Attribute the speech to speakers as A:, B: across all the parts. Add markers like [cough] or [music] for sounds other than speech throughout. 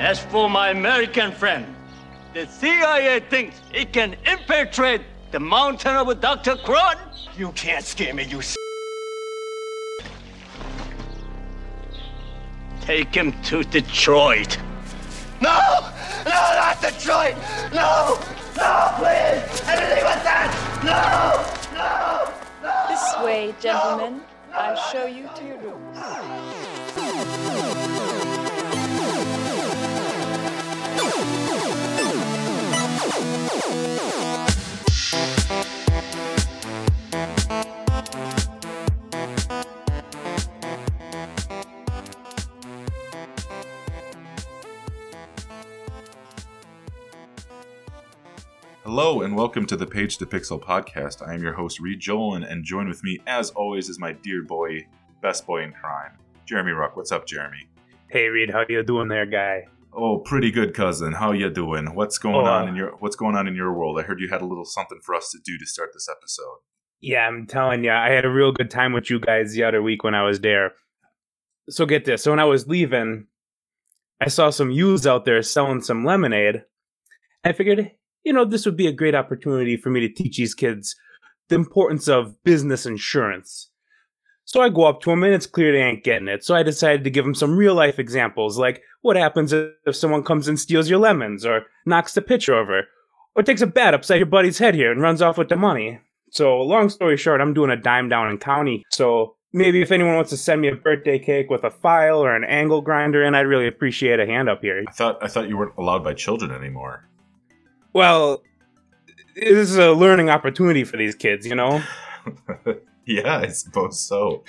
A: As for my American friend, the CIA thinks it can infiltrate the mountain of Dr. Klahn.
B: You can't scare me, you
A: Take him to Detroit.
B: No! No, not Detroit! No! No, please! Anything but that! No! No! No!
C: This way, gentlemen. I'll show you to your rooms.
D: Hello and welcome to the Page to Pixel podcast. I am your host Reed Jolin, and join with me, as always, is my dear boy, best boy in crime, Jeremy Ruck. What's up, Jeremy?
E: Hey Reed, how you doing there, guy?
D: Oh, pretty good, cousin. How you doing? What's going
E: Oh,
D: on
E: uh,
D: in your What's going on in your world? I heard you had a little something for us to do to start this episode.
E: Yeah, I'm telling you, I had a real good time with you guys the other week when I was there. So get this. So when I was leaving, I saw some youths out there selling some lemonade. I figured, you know, this would be a great opportunity for me to teach these kids the importance of business insurance. So I go up to them, and it's clear they ain't getting it. So I decided to give them some real life examples, like what happens if someone comes and steals your lemons, or knocks the pitcher over, or takes a bat upside your buddy's head here and runs off with the money. So, long story short, I'm doing a dime down in county. So, maybe if anyone wants to send me a birthday cake with a file or an angle grinder, and I'd really appreciate a hand up here.
D: I thought I thought you weren't allowed by children anymore.
E: Well, this is a learning opportunity for these kids, you know? [laughs]
D: yeah, I suppose so.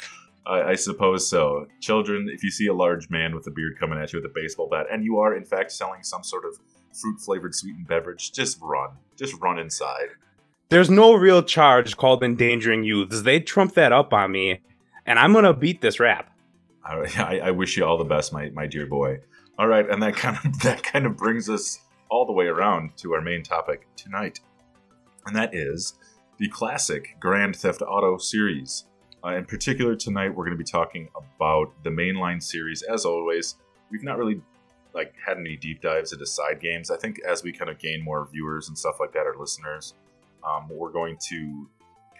D: I, I suppose so. Children, if you see a large man with a beard coming at you with a baseball bat, and you are in fact selling some sort of fruit flavored sweetened beverage, just run. Just run inside.
E: There's no real charge called endangering youths. They trump that up on me, and I'm gonna beat this rap.
D: I, [laughs] I, I wish you all the best, my, my dear boy. All right, and that kind of [laughs] that kind of brings us all the way around to our main topic tonight, and that is the classic Grand Theft Auto series. Uh, in particular, tonight we're going to be talking about the mainline series. As always, we've not really like had any deep dives into side games. I think as we kind of gain more viewers and stuff like that, our listeners, um, we're going to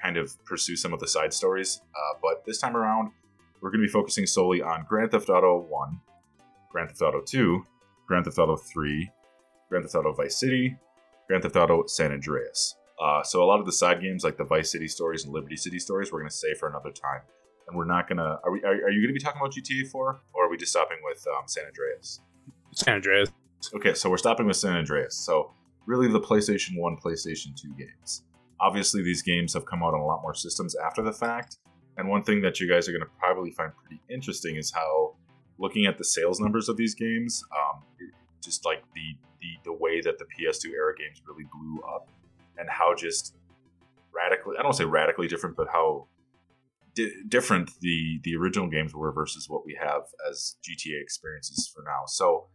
D: kind of pursue some of the side stories. Uh, but this time around, we're going to be focusing solely on Grand Theft Auto 1, Grand Theft Auto 2, Grand Theft Auto 3, Grand Theft Auto Vice City, Grand Theft Auto San Andreas. Uh, so a lot of the side games, like the Vice City stories and Liberty City stories, we're going to save for another time. And we're not going to. Are, we, are, are you going to be talking about GTA 4, or are we just stopping with um, San Andreas?
E: San Andreas.
D: Okay, so we're stopping with San Andreas. So really, the PlayStation One, PlayStation Two games. Obviously, these games have come out on a lot more systems after the fact. And one thing that you guys are going to probably find pretty interesting is how, looking at the sales numbers of these games, um, just like the, the the way that the PS2 era games really blew up, and how just radically—I don't want to say radically different, but how di- different the the original games were versus what we have as GTA experiences for now. So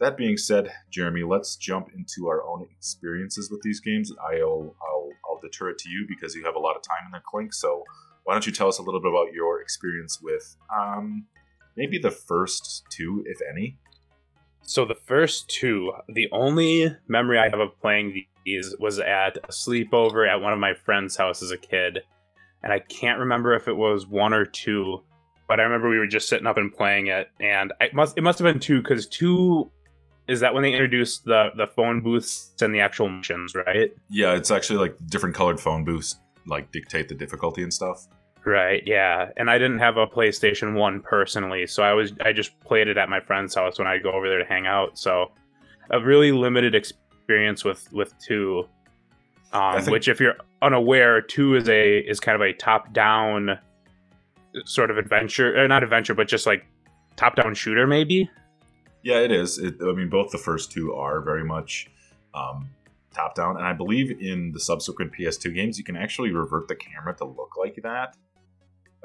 D: that being said, Jeremy, let's jump into our own experiences with these games. I'll, I'll, I'll deter it to you because you have a lot of time in the clink. So why don't you tell us a little bit about your experience with um, maybe the first two, if any?
E: So the first two, the only memory I have of playing these was at a sleepover at one of my friend's house as a kid, and I can't remember if it was one or two, but I remember we were just sitting up and playing it, and it must it must have been two because two is that when they introduced the the phone booths and the actual missions, right?
D: Yeah, it's actually like different colored phone booths like dictate the difficulty and stuff.
E: Right, yeah. And I didn't have a PlayStation 1 personally, so I was I just played it at my friend's house when I'd go over there to hang out. So a really limited experience with with 2. Um,
D: think-
E: which if you're unaware, 2 is a is kind of a top-down sort of adventure, or not adventure, but just like top-down shooter maybe.
D: Yeah, it is. It, I mean, both the first two are very much um, top down, and I believe in the subsequent PS2 games, you can actually revert the camera to look like that.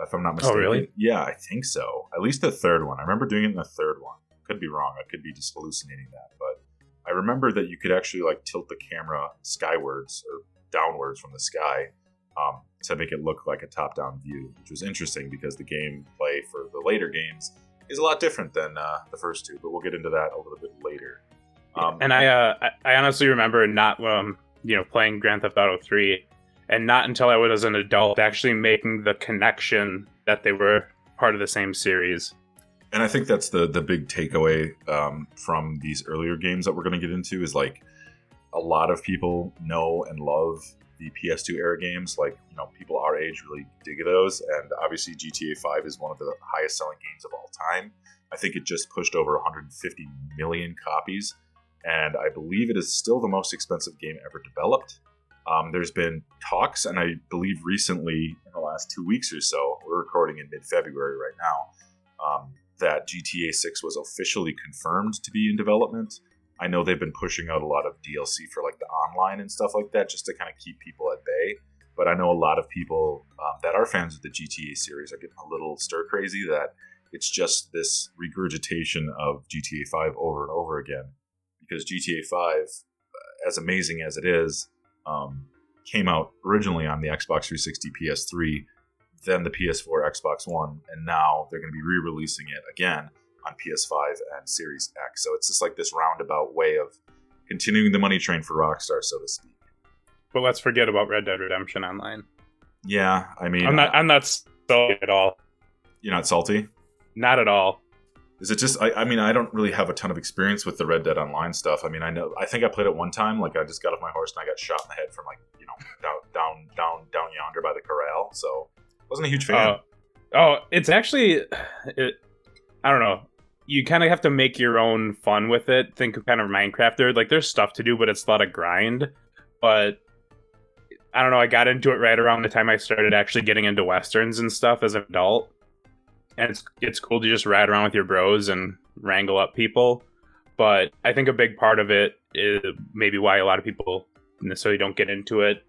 D: If I'm not mistaken.
E: Oh, really?
D: Yeah, I think so. At least the third one. I remember doing it in the third one. Could be wrong. I could be just hallucinating that, but I remember that you could actually like tilt the camera skywards or downwards from the sky um, to make it look like a top-down view, which was interesting because the gameplay for the later games is a lot different than uh, the first two, but we'll get into that a little bit later. Um,
E: and I, uh, I honestly remember not um you know playing Grand Theft Auto three, and not until I was an adult actually making the connection that they were part of the same series.
D: and I think that's the the big takeaway um, from these earlier games that we're going to get into is like a lot of people know and love the PS2 era games. Like you know, people our age really dig those, and obviously GTA 5 is one of the highest selling games of all time. I think it just pushed over 150 million copies, and I believe it is still the most expensive game ever developed. Um, there's been talks, and I believe recently, in the last two weeks or so, we're recording in mid February right now, um, that GTA 6 was officially confirmed to be in development. I know they've been pushing out a lot of DLC for like the online and stuff like that just to kind of keep people at bay. But I know a lot of people um, that are fans of the GTA series are getting a little stir crazy that it's just this regurgitation of GTA 5 over and over again. Because GTA 5, uh, as amazing as it is, um, came out originally on the Xbox 360 PS3, then the PS4, Xbox One, and now they're going to be re releasing it again on PS5 and Series X. So it's just like this roundabout way of continuing the money train for Rockstar, so to speak.
E: But let's forget about Red Dead Redemption Online.
D: Yeah, I mean,
E: I'm not I'm not salty at all.
D: you're not salty.
E: Not at all.
D: Is it just? I, I mean, I don't really have a ton of experience with the Red Dead Online stuff. I mean, I know. I think I played it one time. Like, I just got off my horse and I got shot in the head from like you know [laughs] down down down down yonder by the corral. So, wasn't a huge fan.
E: Uh, oh, it's actually, [sighs] it, I don't know. You kind of have to make your own fun with it. Think of kind of Minecraft. There, like, there's stuff to do, but it's a lot of grind. But I don't know. I got into it right around the time I started actually getting into westerns and stuff as an adult, and it's it's cool to just ride around with your bros and wrangle up people. But I think a big part of it is maybe why a lot of people necessarily don't get into it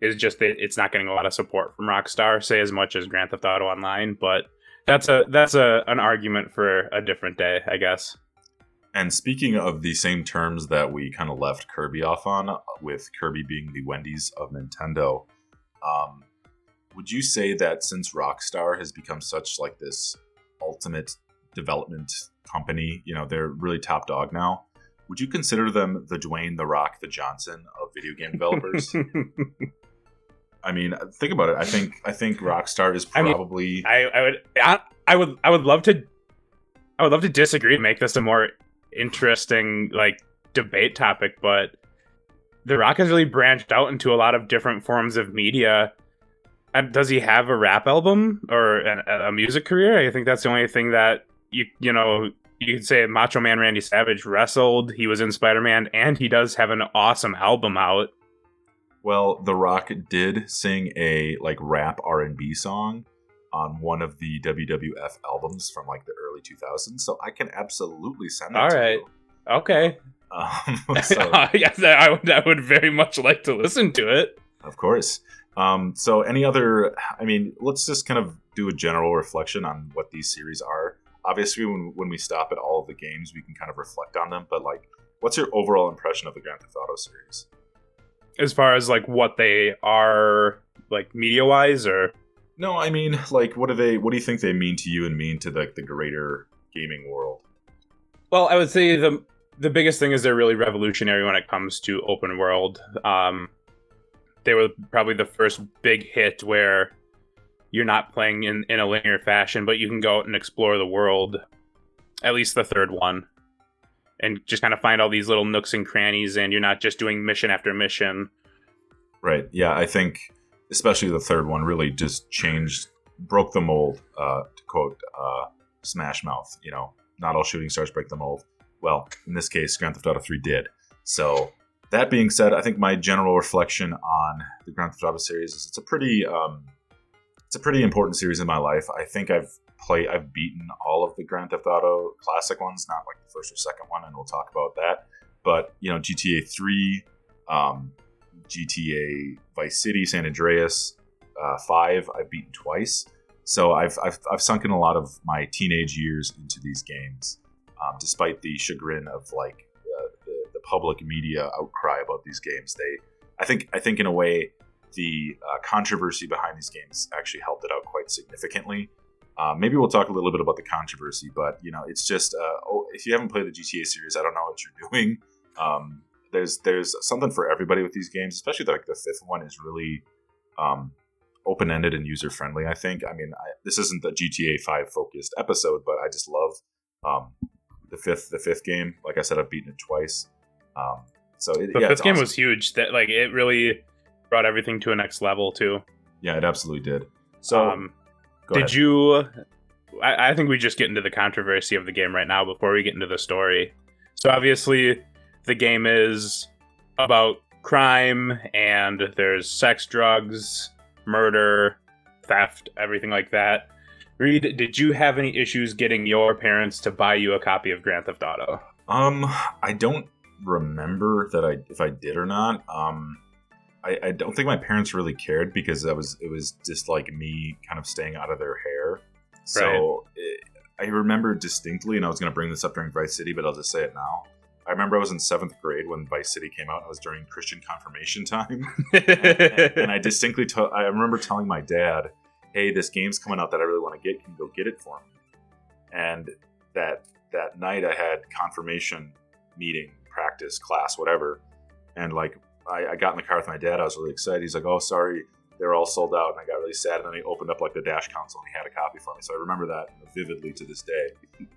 E: is just that it's not getting a lot of support from Rockstar, say as much as Grand Theft Auto Online, but that's a that's a an argument for a different day, I guess.
D: And speaking of the same terms that we kind of left Kirby off on, with Kirby being the Wendy's of Nintendo, um, would you say that since Rockstar has become such like this ultimate development company, you know, they're really top dog now. Would you consider them the Dwayne the Rock the Johnson of video game developers? [laughs] I mean, think about it. I think I think Rockstar is
E: I mean,
D: probably
E: I, I would I, I would I would love to I would love to disagree and make this a more interesting like debate topic, but The Rock has really branched out into a lot of different forms of media. And does he have a rap album or an, a music career? I think that's the only thing that you you know you could say Macho Man Randy Savage wrestled. He was in Spider Man, and he does have an awesome album out.
D: Well, The Rock did sing a like rap R and B song on one of the WWF albums from like the early 2000s, so I can absolutely send that.
E: All
D: to you.
E: Okay,
D: Um, [laughs] [laughs] so,
E: yes, I would. I would very much like to listen to it.
D: of course. Um, so, any other? I mean, let's just kind of do a general reflection on what these series are. Obviously, when when we stop at all of the games, we can kind of reflect on them. But like, what's your overall impression of the Grand Theft Auto series?
E: As far as like what they are, like media wise, or
D: No, I mean, like, what do they? What do you think they mean to you and mean to like the greater gaming world?
E: Well, I would say the the biggest thing is they're really revolutionary when it comes to open world. Um, they were probably the first big hit where you're not playing in, in a linear fashion, but you can go out and explore the world. At least the third one, and just kind of find all these little nooks and crannies, and you're not just doing mission after mission.
D: Right. Yeah, I think especially the third one really just changed, broke the mold. Uh, to quote uh, Smash Mouth, you know, not all shooting stars break the mold. Well, in this case, Grand Theft Auto 3 did. So that being said, I think my general reflection on the Grand Theft Auto series is it's a pretty, um, it's a pretty important series in my life. I think I've played, I've beaten all of the Grand Theft Auto classic ones, not like the first or second one, and we'll talk about that. But you know, GTA 3, um, GTA Vice City, San Andreas, uh, five I've beaten twice. So I've, I've, I've sunk in a lot of my teenage years into these games, um, despite the chagrin of like public media outcry about these games. They, I think, I think in a way, the uh, controversy behind these games actually helped it out quite significantly. Uh, maybe we'll talk a little bit about the controversy, but you know, it's just uh, oh, if you haven't played the GTA series, I don't know what you're doing. Um, there's there's something for everybody with these games, especially like the fifth one is really um, open ended and user friendly. I think. I mean, I, this isn't the GTA Five focused episode, but I just love um, the fifth the fifth game. Like I said, I've beaten it twice. Um, so it,
E: The
D: yeah,
E: fifth game was huge. That like it really brought everything to a next level too.
D: yeah, it absolutely did. So
E: um,
D: go
E: did
D: ahead.
E: you? I, I think we just get into the controversy of the game right now before we get into the story. So obviously, the game is about crime and there's sex, drugs, murder, theft, everything like that. Reed, did you have any issues getting your parents to buy you a copy of Grand Theft Auto?
D: Um, I don't remember that I if I did or not. Um, I, I don't think my parents really cared because that was it was just like me kind of staying out of their hair. So it, I remember distinctly, and I was going to bring this up during Vice City, but I'll just say it now. I remember I was in seventh grade when Vice City came out. I was during Christian confirmation time, [laughs] and I distinctly to- I remember telling my dad, "Hey, this game's coming out that I really want to get. Can you go get it for me?" And that that night I had confirmation meeting, practice, class, whatever, and like I, I got in the car with my dad. I was really excited. He's like, "Oh, sorry, they're all sold out," and I got really sad. And then he opened up like the dash console and he had a copy for me. So I remember that vividly to this day.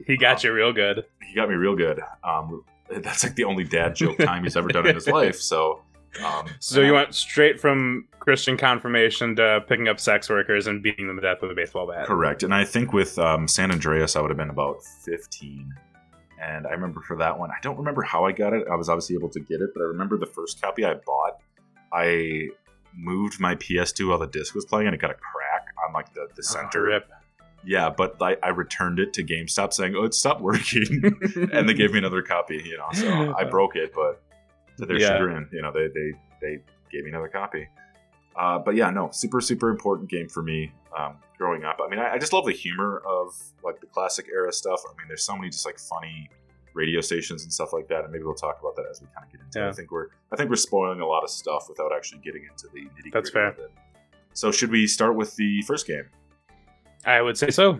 E: he got you real good.
D: He got me real good. Um, that's like the only dad joke time he's ever done in his [laughs] life. So. Um,
E: So you went straight from Christian confirmation to picking up sex workers and beating them to death with a baseball bat.
D: Correct. And I think with um, San Andreas, I would have been about 15. And I remember for that one, I don't remember how I got it. I was obviously able to get it, but I remember the first copy I bought, I moved my PS2 while the disc was playing and it got a crack on like the, the center.
E: Rip.
D: Yeah, but I, I returned it to GameStop saying, oh, it stopped working. [laughs] and they gave me another copy, you know. So I [laughs] broke it, but to their
E: Yeah.
D: chagrin, you know, they they they gave me another copy. Uh, but yeah, no, super super important game for me um, growing up. I mean, I, I just love the humor of like the classic era stuff. I mean, there's so many just like funny radio stations and stuff like that, and maybe we'll talk about that as we kind of get into. it. I think we're I think we're spoiling a lot of stuff without actually getting into the nitty
E: That's
D: gritty
E: fair.
D: of it. So should we start with the first game?
E: I would say so.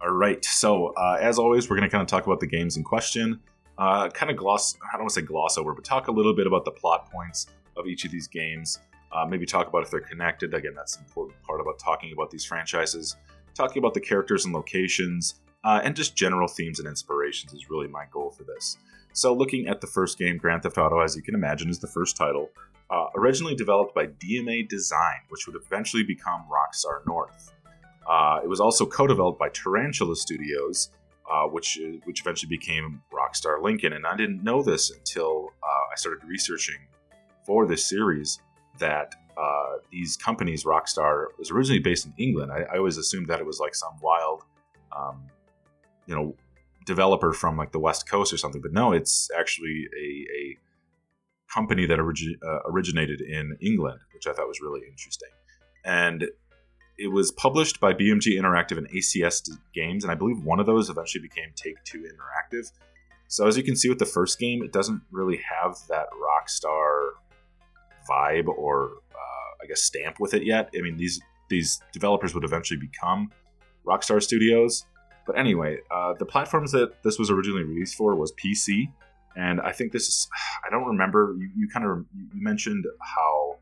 D: All right. So, uh, as always, we're going to kind of talk about the games in question. Uh, kind of gloss, I don't want to say gloss over, but talk a little bit about the plot points of each of these games. Uh, maybe talk about if they're connected. Again, that's an important part about talking about these franchises. Talking about the characters and locations, uh, and just general themes and inspirations is really my goal for this. So, looking at the first game, Grand Theft Auto, as you can imagine, is the first title. Uh, originally developed by DMA Design, which would eventually become Rockstar North. Uh, it was also co-developed by Tarantula Studios, uh, which which eventually became Rockstar Lincoln. And I didn't know this until uh, I started researching for this series that uh, these companies, Rockstar, was originally based in England. I, I always assumed that it was like some wild, um, you know, developer from like the West Coast or something. But no, it's actually a, a company that origi- uh, originated in England, which I thought was really interesting. And it was published by BMG Interactive and ACS Games, and I believe one of those eventually became Take Two Interactive. So as you can see with the first game, it doesn't really have that Rockstar vibe or uh, I guess stamp with it yet. I mean these these developers would eventually become Rockstar Studios. But anyway, uh, the platforms that this was originally released for was PC, and I think this is I don't remember you, you kind of you mentioned how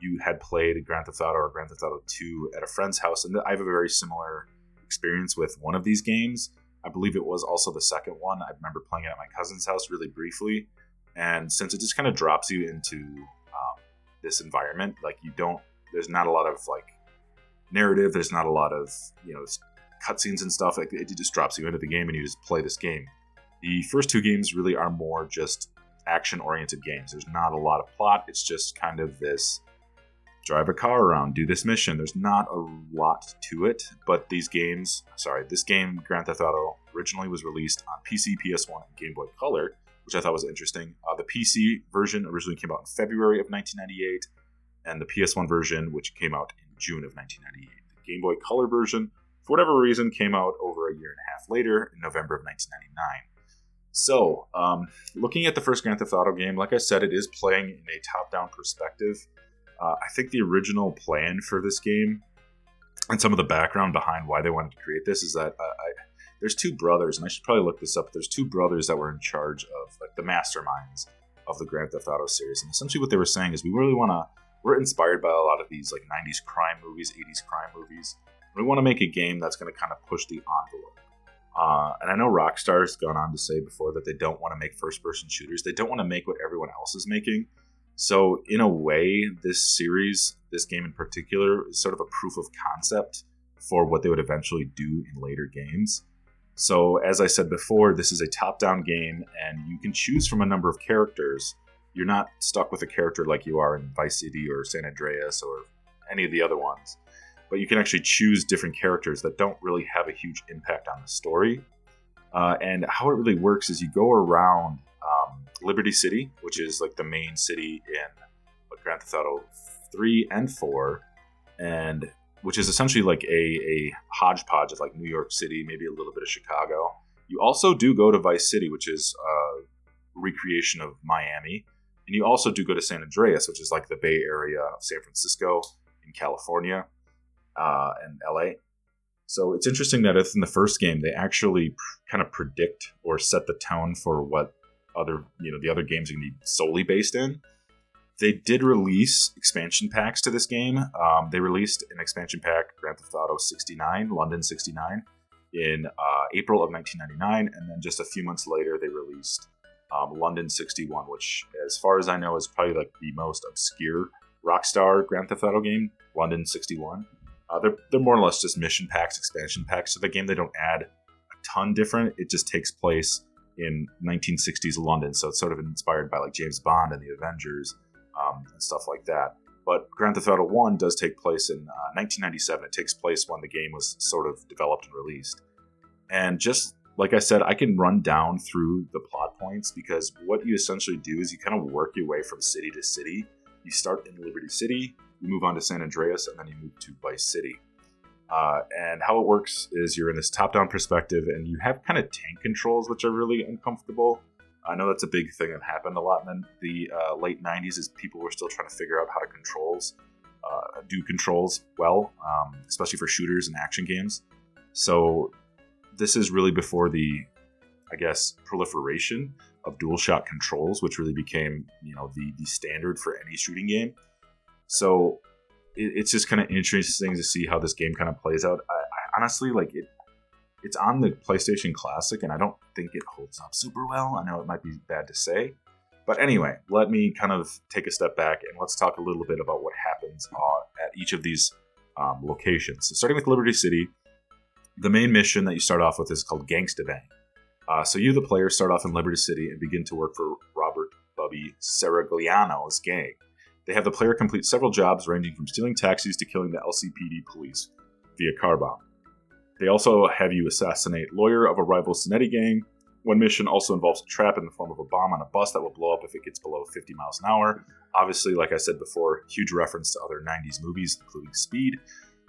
D: you had played Grand Theft Auto or Grand Theft Auto 2 at a friend's house, and I have a very similar experience with one of these games. I believe it was also the second one. I remember playing it at my cousin's house really briefly, and since it just kind of drops you into this environment, like you don't, there's not a lot of like narrative. There's not a lot of you know cutscenes and stuff. Like it just drops you into the game, and you just play this game. The first two games really are more just action-oriented games. There's not a lot of plot. It's just kind of this drive a car around, do this mission. There's not a lot to it, but these games, sorry, this game, Grand Theft Auto, originally was released on PC, PS1, and Game Boy Color, which I thought was interesting. Uh, the PC version originally came out in February of 1998, and the PS1 version, which came out in June of 1998. The Game Boy Color version, for whatever reason, came out over a year and a half later, in November of 1999. So, um, looking at the first Grand Theft Auto game, like I said, it is playing in a top down perspective. Uh, I think the original plan for this game and some of the background behind why they wanted to create this is that uh, I, there's two brothers, and I should probably look this up. There's two brothers that were in charge of like the masterminds of the Grand Theft Auto series, and essentially what they were saying is we really want to. We're inspired by a lot of these like '90s crime movies, '80s crime movies. We want to make a game that's going to kind of push the envelope. Uh, and I know Rockstar's gone on to say before that they don't want to make first-person shooters. They don't want to make what everyone else is making. So in a way, this series, this game in particular, is sort of a proof of concept for what they would eventually do in later games. So, as I said before, this is a top down game, and you can choose from a number of characters. You're not stuck with a character like you are in Vice City or San Andreas or any of the other ones, but you can actually choose different characters that don't really have a huge impact on the story. Uh, and how it really works is you go around um, Liberty City, which is like the main city in Grand Theft Auto 3 and 4, and which is essentially like a, a hodgepodge of like New York City, maybe a little bit of Chicago. You also do go to Vice City, which is a recreation of Miami. And you also do go to San Andreas, which is like the Bay Area of San Francisco in California uh, and LA. So it's interesting that if in the first game, they actually pr- kind of predict or set the tone for what other, you know, the other games are going to be solely based in. They did release expansion packs to this game. Um, they released an expansion pack, Grand Theft Auto 69, London 69, in uh, April of 1999, and then just a few months later, they released um, London 61, which, as far as I know, is probably like the most obscure Rockstar Grand Theft Auto game. London 61. Uh, they're they're more or less just mission packs, expansion packs to the game. They don't add a ton different. It just takes place in 1960s London, so it's sort of inspired by like James Bond and the Avengers um, and stuff like that. But Grand Theft Auto 1 does take place in uh, 1997. It takes place when the game was sort of developed and released. And just like I said, I can run down through the plot points because what you essentially do is you kind of work your way from city to city. You start in Liberty City, you move on to San Andreas, and then you move to Vice City. Uh, and how it works is you're in this top down perspective and you have kind of tank controls, which are really uncomfortable. I know that's a big thing that happened a lot in the uh, late 90s is people were still trying to figure out how to controls, uh, do controls well, um, especially for shooters and action games. So this is really before the, I guess, proliferation of DualShock controls, which really became, you know, the, the standard for any shooting game. So it, it's just kind of interesting to see how this game kind of plays out. I, I honestly, like, it it's on the PlayStation Classic, and I don't think it holds up super well. I know it might be bad to say. But anyway, let me kind of take a step back and let's talk a little bit about what happens uh, at each of these um, locations. So, starting with Liberty City, the main mission that you start off with is called Gangsta Bang. Uh, so, you, the player, start off in Liberty City and begin to work for Robert Bubby Seragliano's gang. They have the player complete several jobs ranging from stealing taxis to killing the LCPD police via car bomb. They also have you assassinate lawyer of a rival Cinetti gang. One mission also involves a trap in the form of a bomb on a bus that will blow up if it gets below 50 miles an hour. Obviously, like I said before, huge reference to other 90s movies, including Speed.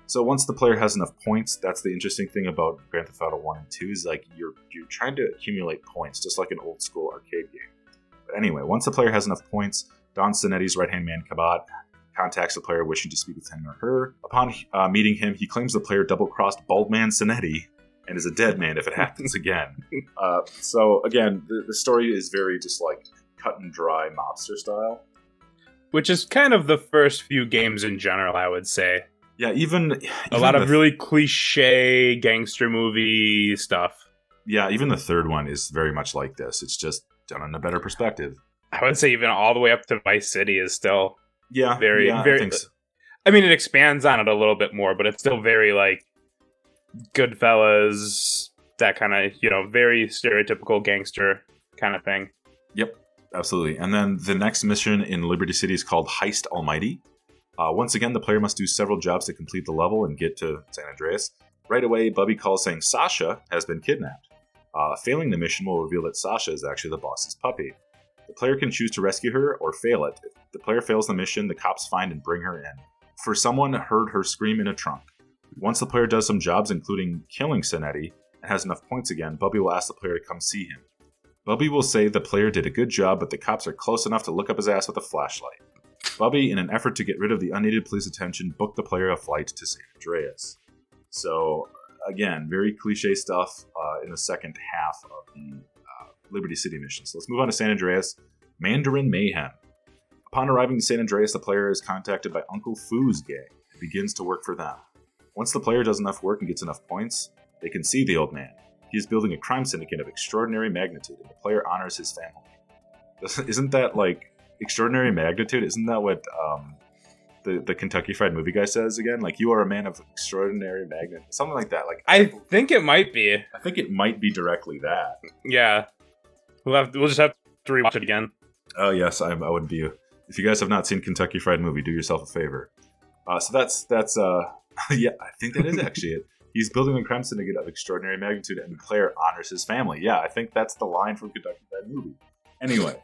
D: So once the player has enough points, that's the interesting thing about Grand Theft Auto 1 and 2 is like you're you're trying to accumulate points, just like an old school arcade game. But anyway, once the player has enough points, Don Cinetti's right hand man Kabat contacts the player wishing to speak with him or her. Upon uh, meeting him, he claims the player double crossed Baldman Cinetti and is a dead man if it [laughs] happens again. Uh, so, again, the, the story is very just like cut and dry mobster style.
E: Which is kind of the first few games in general, I would say.
D: Yeah, even, even
E: a lot of
D: the-
E: really cliche gangster movie stuff.
D: Yeah, even the third one is very much like this. It's just done in a better perspective.
E: I would say even all the way up to Vice City is still
D: Yeah,
E: Very-
D: yeah,
E: very-
D: I so.
E: I mean, it expands on it a little bit more, but it's still very like Goodfellas, that kind of you know, very stereotypical gangster kind of thing.
D: Yep, absolutely. And then the next mission in Liberty City is called Heist Almighty. Uh, once again, the player must do several jobs to complete the level and get to San Andreas. Right away, Bubby calls saying Sasha has been kidnapped. Uh, failing the mission will reveal that Sasha is actually the boss's puppy. The player can choose to rescue her or fail it. If the player fails the mission, the cops find and bring her in. For someone heard her scream in a trunk. Once the player does some jobs, including killing Cinetti, and has enough points again, Bubby will ask the player to come see him. Bubby will say the player did a good job, but the cops are close enough to look up his ass with a flashlight. Bubby, in an effort to get rid of the unneeded police attention, booked the player a flight to San Andreas. So again, very cliche stuff uh, in the second half of the Liberty City mission. So let's move on to San Andreas. Mandarin Mayhem. Upon arriving to San Andreas, the player is contacted by Uncle Fu's gang and begins to work for them. Once the player does enough work and gets enough points, they can see the old man. He is building a crime syndicate of extraordinary magnitude, and the player honors his family. [laughs] Isn't that like extraordinary magnitude? Isn't that what um, the the Kentucky Fried Movie guy says again? Like you are a man of extraordinary magnitude, something like that. Like
E: I think it might be.
D: I think it might be directly that.
E: Yeah. We'll have we'll just have to rewatch it again.
D: Oh yes, I, I would be. If you guys have not seen Kentucky Fried Movie, do yourself a favor. Uh, so that's that's uh [laughs] yeah, I think that is actually it. He's building a crime syndicate of extraordinary magnitude, and player honors his family. Yeah, I think that's the line from Kentucky Fried Movie. Anyway,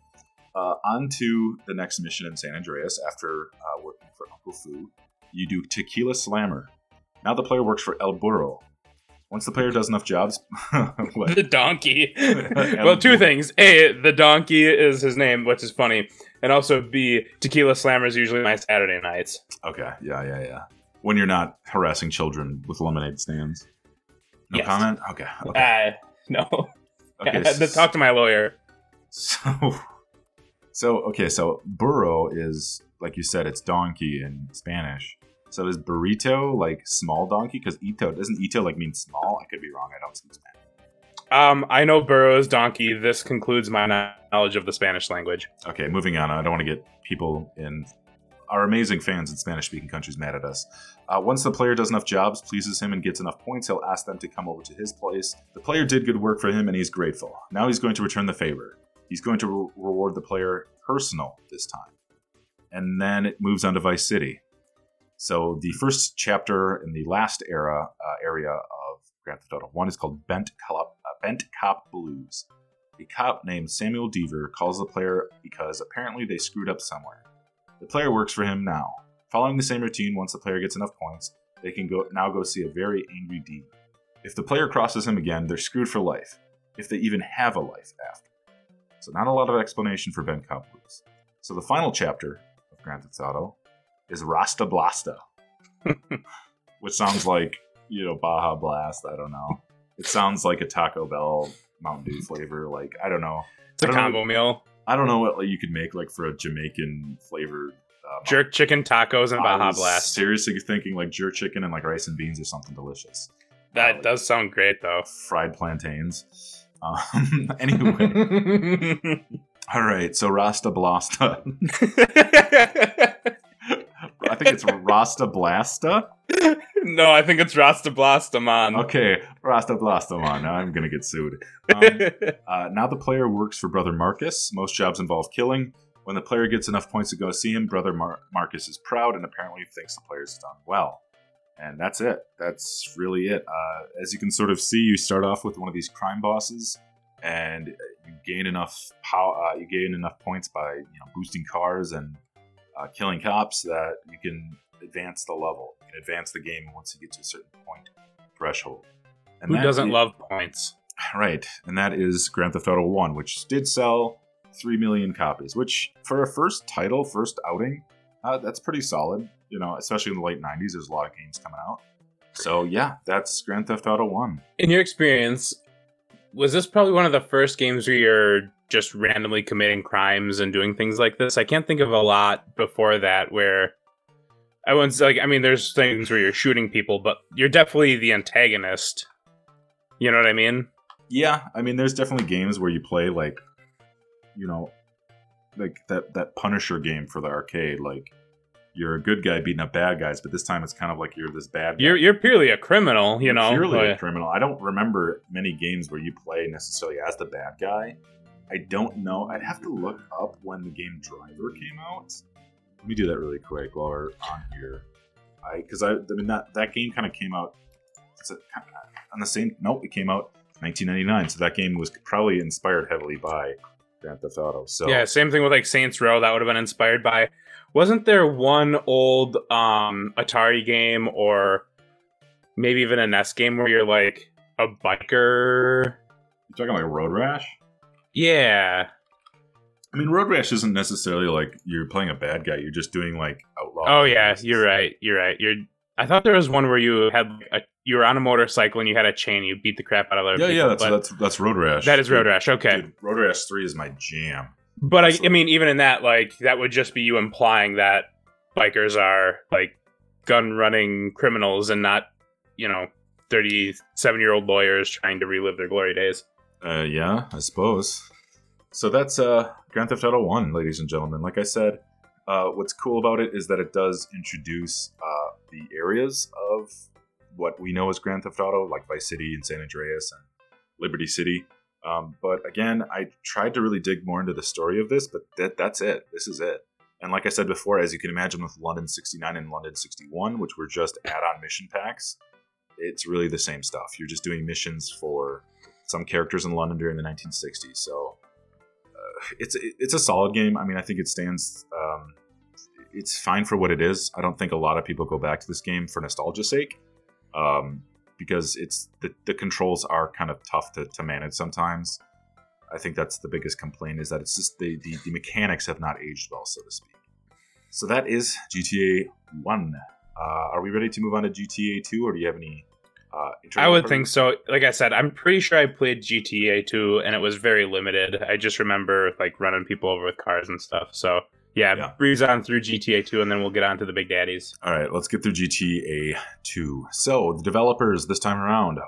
D: uh, on to the next mission in San Andreas. After uh, working for Uncle Fu, you do Tequila Slammer. Now the player works for El Burro. Once the player does enough jobs. [laughs]
E: The donkey. [laughs] well, two things. A, the donkey is his name, which is funny. And also B, Tequila Slammer is usually my Saturday nights.
D: Okay, yeah, yeah, yeah. When you're not harassing children with lemonade stands. No
E: Yes.
D: comment. Okay. Okay.
E: Uh, no. [laughs]
D: okay.
E: To talk to my lawyer.
D: So, so okay. So burro is like you said, it's donkey in Spanish. So is burrito like small donkey? Because ito doesn't ito like mean small? I could be wrong. I don't speak Spanish.
E: Um, I know Burrows donkey. This concludes my knowledge of the Spanish language.
D: Okay, moving on. I don't want to get people in our amazing fans in Spanish speaking countries mad at us. Uh, once the player does enough jobs, pleases him, and gets enough points, he'll ask them to come over to his place. The player did good work for him, and he's grateful. Now he's going to return the favor. He's going to re- reward the player personal this time. And then it moves on to Vice City. So the first chapter in the last era uh, area of Grand Theft Auto 1 is called Bent Cop, uh, Bent Cop Blues. A cop named Samuel Deaver calls the player because apparently they screwed up somewhere. The player works for him now. Following the same routine, once the player gets enough points, they can go now go see a very angry Deaver. If the player crosses him again, they're screwed for life, if they even have a life after. So not a lot of explanation for Bent Cop Blues. So the final chapter of Grand Theft Auto is Rasta Blasta, [laughs] which sounds like you know Baja Blast. I don't know. It sounds like a Taco Bell Mountain Dew flavor. Like I don't know.
E: It's a
D: don't know-
E: combo meal.
D: I don't know what like, you could make like for a Jamaican flavored. Uh,
E: Jerk chicken tacos and
D: I
E: Baja
D: was
E: Blast.
D: Seriously thinking like jerk chicken and like rice and beans or something delicious.
E: That does sound great though.
D: Fried plantains. Um, [laughs] anyway, [laughs] all right. So Rasta Blasta. I think it's Rasta Blasta. [laughs]
E: no, I think it's Rasta Blasta, man.
D: Okay, Rasta Blasta. Man, now I'm gonna get sued. Um, [laughs] Uh, now the player works for Brother Marcus. Most jobs involve killing. When the player gets enough points to go see him, Brother Mar- Marcus is proud and apparently thinks the player's done well. And that's it. That's really it. Uh, as you can sort of see, you start off with one of these crime bosses, and you gain enough power. Uh, you gain enough points by you know boosting cars and uh, killing cops that you can advance the level. You can advance the game once you get to a certain point threshold. And
E: Who doesn't
D: i-
E: love points? [sighs]
D: Right, and that is Grand Theft Auto 1, which did sell 3 million copies, which for a first title, first outing, uh, that's pretty solid. You know, especially in the late 90s, there's a lot of games coming out. So, yeah, that's Grand Theft Auto 1.
E: In your experience, was this probably one of the first games where you're just randomly committing crimes and doing things like this? I can't think of a lot before that where I wouldn't like I mean there's things where you're shooting people, but you're definitely the antagonist. You know what I mean?
D: Yeah, I mean, there's definitely games where you play, like, you know, like that, that Punisher game for the arcade. Like, you're a good guy beating up bad guys, but this time it's kind of like you're this bad guy.
E: You're you're purely a criminal, you
D: You're
E: know.
D: purely a criminal. I don't remember many games where you play necessarily as the bad guy. I don't know. I'd have to look up when the game Driver came out. Let me do that really quick while we're on here. I because I, I mean that that game kind of came out is it kinda uh, on the same. Nope, it came out 1999. So that game was probably inspired heavily by Grand Theft Auto. So
E: Yeah, same thing with like Saints Row. That would have been inspired by. Wasn't there one old um Atari game or maybe even a NES game where you're like a biker?
D: you're talking like Road Rash.
E: Yeah.
D: I mean, Road Rash isn't necessarily like you're playing a bad guy. You're just doing like outlaw.
E: Oh yeah, you're right. You're right. You're. I thought there was one where you had a, you were on a motorcycle and you had a chain. You beat the crap out of other
D: Yeah,
E: people.
D: yeah, that's that's that's Road Rash.
E: that is Road Rash. Okay,
D: Dude, Road Rash Three is my jam.
E: But I, I mean, even in that, like that would just be you implying that bikers are like gun running criminals and not, you know, thirty-seven year old lawyers trying to relive their glory days.
D: Uh, yeah, I suppose. So that's uh, Grand Theft Auto One, ladies and gentlemen. Like I said, uh, what's cool about it is that it does introduce uh, the areas of what we know as Grand Theft Auto, like Vice City and San Andreas and Liberty City. Um, but again, I tried to really dig more into the story of this, but that, that's it. This is it. And like I said before, as you can imagine with London 69 and London 61, which were just add on mission packs, it's really the same stuff. You're just doing missions for some characters in London during the 1960s. So uh, it's it's a solid game. I mean, I think it stands. Um, it's fine for what it is. I don't think a lot of people go back to this game for nostalgia's sake, um, because it's the, the controls are kind of tough to, to manage sometimes. I think that's the biggest complaint is that it's just the, the, the mechanics have not aged well, so to speak. So that is GTA One. Uh, are we ready to move on to GTA Two, or do you have any? Uh,
E: I would think so. Like I said, I'm pretty sure I played GTA 2 and it was very limited. I just remember like running people over with cars and stuff. So yeah,
D: Yeah.
E: breeze on through GTA 2 and then we'll get on to the big daddies.
D: All right, let's get through GTA 2. So, the developers this time around,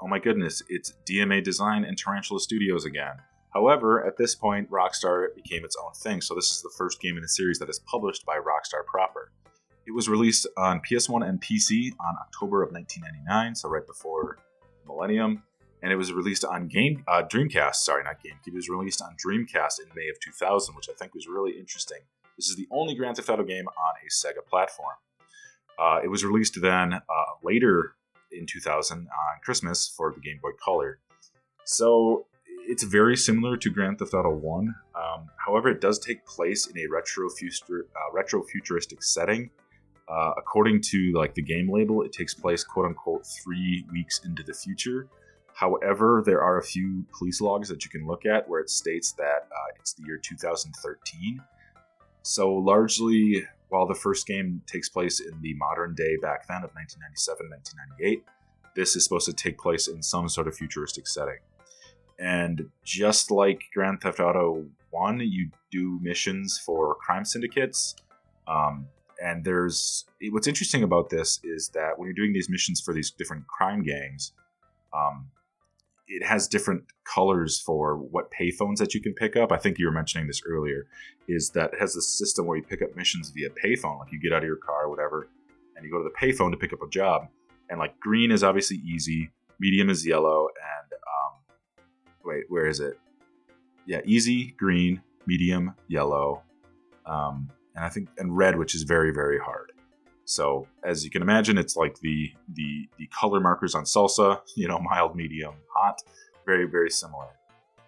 D: oh my goodness, it's DMA Design and Tarantula Studios again. However, at this point, Rockstar became its own thing, so this is the first game in the series that is published by Rockstar proper. It was released on PS1 and PC on October of 1999, so right before the Millennium, and it was released on Game uh, Dreamcast. Sorry, not GameCube. It was released on Dreamcast in May of 2000, which I think was really interesting. This is the only Grand Theft Auto game on a Sega platform. Uh, it was released then uh, later in 2000 on Christmas for the Game Boy Color. So it's very similar to Grand Theft Auto 1. Um, however, it does take place in a retro future, uh, retro futuristic setting. Uh, according to like the game label, it takes place quote unquote three weeks into the future. However, there are a few police logs that you can look at where it states that uh, it's the year 2013. So largely, while the first game takes place in the modern day back then of 1997, 1998, this is supposed to take place in some sort of futuristic setting. And just like Grand Theft Auto 1, you do missions for crime syndicates. Um, and there's what's interesting about this is that when you're doing these missions for these different crime gangs, um, it has different colors for what payphones that you can pick up. I think you were mentioning this earlier. Is that it has this system where you pick up missions via payphone, like you get out of your car or whatever, and you go to the payphone to pick up a job. And like green is obviously easy, medium is yellow, and um, wait, where is it? Yeah, easy, green, medium, yellow, um, and I think and red, which is very very hard. So as you can imagine, it's like the the the color markers on salsa, [laughs] you know, mild, medium, hot, very very similar.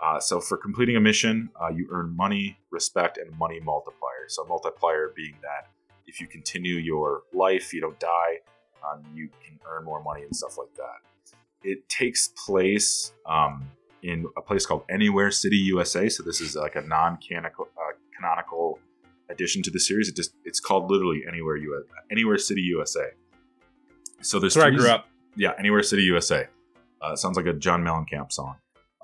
D: Uh, so for completing a mission, uh, you earn money, respect, and money multiplier. So multiplier being that if you continue your life, you don't die, um, you can earn more money and stuff like that. It takes place um, in a place called Anywhere City, USA. So this is like a non-canonical uh, canonical addition to the series. It just it's called literally Anywhere US, Anywhere City, USA. So there's
E: That's where I grew up.
D: Yeah, Anywhere City, USA. Uh, sounds like a John Mellencamp song.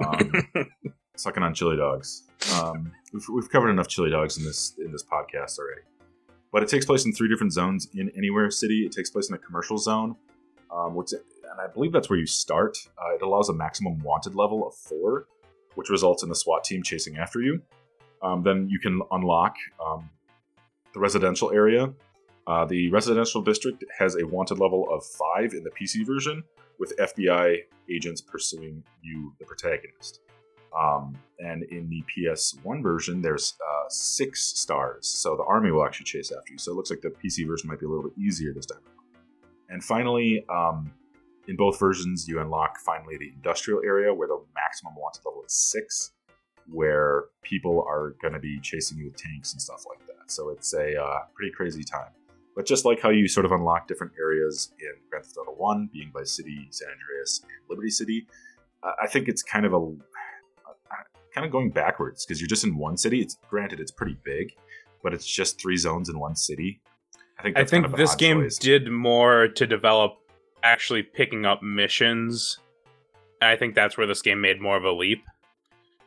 D: Um, [laughs] sucking on chili dogs. Um, we've, we've covered enough chili dogs in this in this podcast already. But it takes place in three different zones in Anywhere City. It takes place in a commercial zone, um, which and I believe that's where you start. Uh, it allows a maximum wanted level of four, which results in the SWAT team chasing after you. Um, then you can unlock um, the residential area. Uh, the residential district has a wanted level of five in the PC version, with FBI agents pursuing you, the protagonist. Um, and in the PS1 version, there's uh, six stars, so the army will actually chase after you. So it looks like the PC version might be a little bit easier this time. And finally, um, in both versions, you unlock finally the industrial area where the maximum wanted level is six, where people are going to be chasing you with tanks and stuff like that. So it's a uh, pretty crazy time. But just like how you sort of unlock different areas in Grand Theft Auto 1, being Vice City, San Andreas, and Liberty City, uh, I think it's kind of a kind of going backwards because you're just in one city. It's granted it's pretty big, but it's just three zones in one city. I think
E: I think
D: kind of
E: this game
D: choice.
E: did more to develop actually picking up missions. And I think that's where this game made more of a leap.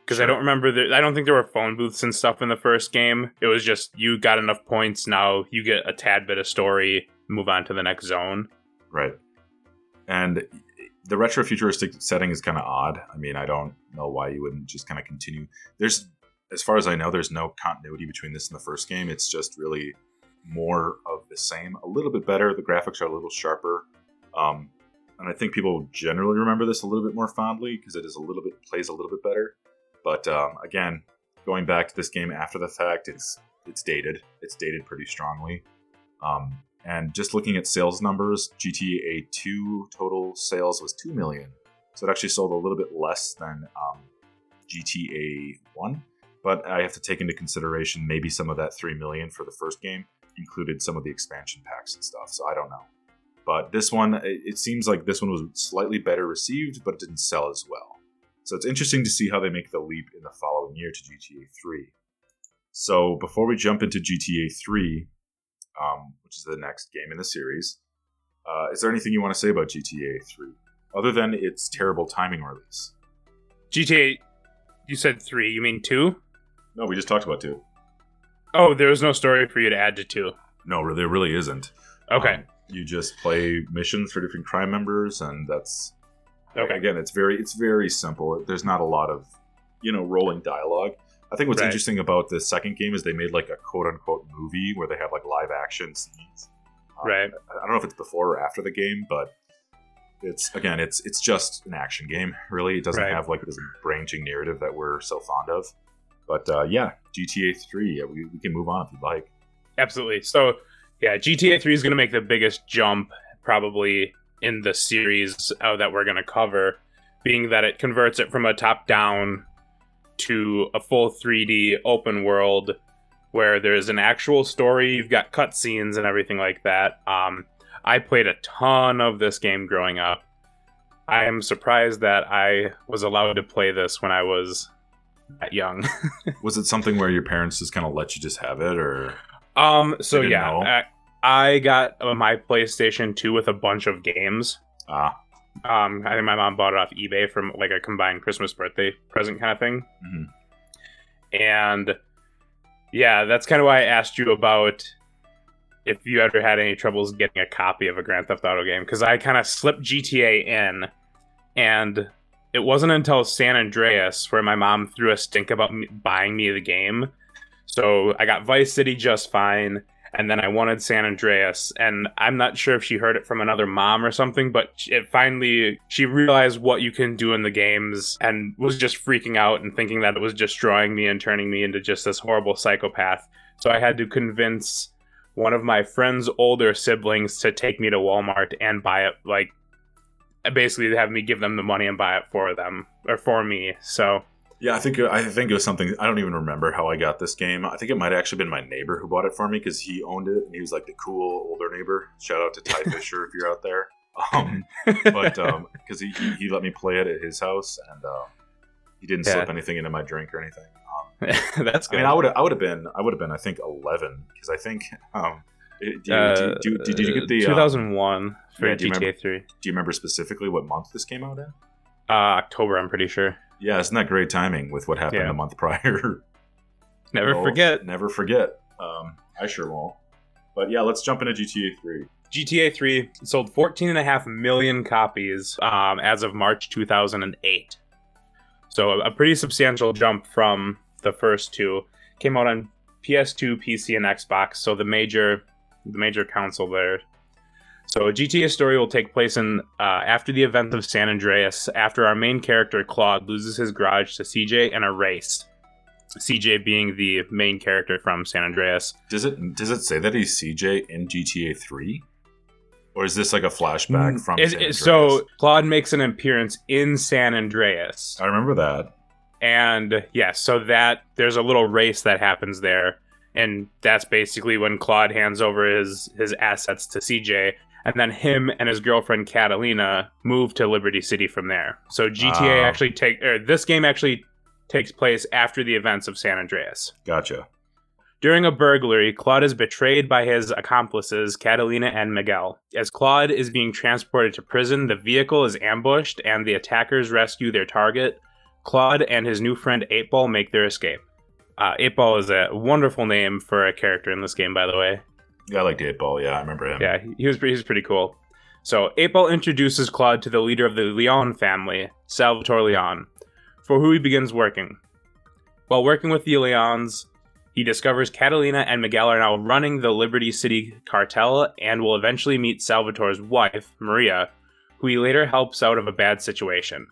E: Because I don't remember that I don't think there were phone booths and stuff in the first game. It was just you got enough points, now you get a tad bit of story, move on to the next zone.
D: Right. And the retrofuturistic setting is kind of odd. I mean, I don't know why you wouldn't just kind of continue. There's, as far as I know, there's no continuity between this and the first game. It's just really more of the same, a little bit better. The graphics are a little sharper. Um, and I think people generally remember this a little bit more fondly because it is a little bit plays a little bit better. But um, again, going back to this game after the fact, it's it's dated. It's dated pretty strongly. Um, and just looking at sales numbers, GTA 2 total sales was 2 million. So it actually sold a little bit less than um, GTA 1. But I have to take into consideration maybe some of that 3 million for the first game included some of the expansion packs and stuff. So I don't know. But this one, it, it seems like this one was slightly better received, but it didn't sell as well. So it's interesting to see how they make the leap in the following year to GTA 3. So before we jump into GTA 3, um, which is the next game in the series. Uh, is there anything you want to say about GTA 3 other than its terrible timing release?
E: GTA, you said three, you mean two?
D: No, we just talked about two.
E: Oh, there was no story for you to add to two.
D: No, there really isn't.
E: Okay.
D: Um, you just play missions for different crime members, and that's
E: Okay.
D: Again, it's very it's very simple. There's not a lot of you know rolling dialogue. I think what's
E: Right.
D: interesting about the second game is they made like a quote unquote movie where they have like live action scenes. Um,
E: Right.
D: I don't know if it's before or after the game, but it's again, it's it's just an action game. Really, it doesn't
E: Right.
D: have like this branching narrative that we're so fond of. But uh, yeah, GTA Three. Yeah, we, we can move on if you'd like.
E: Absolutely. So, yeah, GTA 3 is going to make the biggest jump probably in the series uh, that we're going to cover, being that it converts it from a top down to a full 3D open world where there's an actual story, you've got cutscenes and everything like that. Um, I played a ton of this game growing up. I am surprised that I was allowed to play this when I was that young. [laughs]
D: Was it something where your parents just kind of let you just have it, or
E: Um. So yeah? I, got my PlayStation 2 with a bunch of games.
D: ah,
E: Um. I think my mom bought it off eBay from like a combined Christmas birthday present kind of thing.
D: mhm.
E: And yeah, that's kind of why I asked you about if you ever had any troubles getting a copy of a Grand Theft Auto game because I kind of slipped GTA in, and it wasn't until San Andreas where my mom threw a stink about me buying me the game. So I got Vice City just fine, and then I wanted San Andreas, and I'm not sure if she heard it from another mom or something, but it finally she realized what you can do in the games and was just freaking out and thinking that it was destroying me and turning me into just this horrible psychopath. So I had to convince one of my friend's older siblings to take me to Walmart and buy it like basically have me give them the money and buy it for them or for me. So
D: Yeah, I think I think it was something. I don't even remember how I got this game. I think it might have actually been my neighbor who bought it for me because he owned it and he was like the cool older neighbor. Shout out to Ty [laughs] Fisher if you're out there. Um, but [laughs] because he, he he let me play it at his house and uh, he didn't
E: Yeah.
D: slip anything into my drink or anything. Um, [laughs]
E: that's good.
D: I mean, I would I would have been I would have been I think 11 because I think um, do, you,
E: Uh,
D: do, you- did you get the um,
E: 2001 for
D: yeah,
E: GTA
D: remember-
E: 3?
D: do you remember specifically what month this came out in?
E: Uh, October, I'm pretty sure.
D: Yeah, isn't that great timing with what happened
E: Yeah.
D: the month [laughs] prior?
E: Never forget.
D: Never forget. Um, I sure won't. But yeah, let's jump into GTA 3.
E: GTA 3 sold 14.5 million copies um, as of March 2008. So a, a pretty substantial jump from the first two. Came out on PS2, PC, and Xbox. So the major, the major console there. So a GTA story will take place in uh, after the event of San Andreas, after our main character Claude loses his garage to CJ in a race. CJ being the main character from San Andreas.
D: Does it does it say that he's CJ in GTA 3? Or is this like a flashback from
E: Mm, It-
D: San
E: it-
D: Andreas?
E: so Claude makes an appearance in San Andreas,
D: I remember that.
E: and yeah, so that there's a little race that happens there, and that's basically when Claude hands over his his assets to CJ, and then him and his girlfriend Catalina move to Liberty City from there. So GTA
D: Ah.
E: actually take or this game actually takes place after the events of San Andreas.
D: Gotcha.
E: During a burglary, Claude is betrayed by his accomplices, Catalina and Miguel. As Claude is being transported to prison, the vehicle is ambushed and the attackers rescue their target. Claude and his new friend 8 Ball make their escape. Uh, 8 Ball is a wonderful name for a character in this game, by the way.
D: Yeah, I liked Eight Ball. Yeah, I remember him.
E: Yeah, he was, he was pretty cool. So, 8 Ball introduces Claude to the leader of the Leone family, Salvatore Leone, for who he begins working. While working with the Leones, he discovers Catalina and Miguel are now running the Liberty City cartel and will eventually meet Salvatore's wife, Maria, who he later helps out of a bad situation.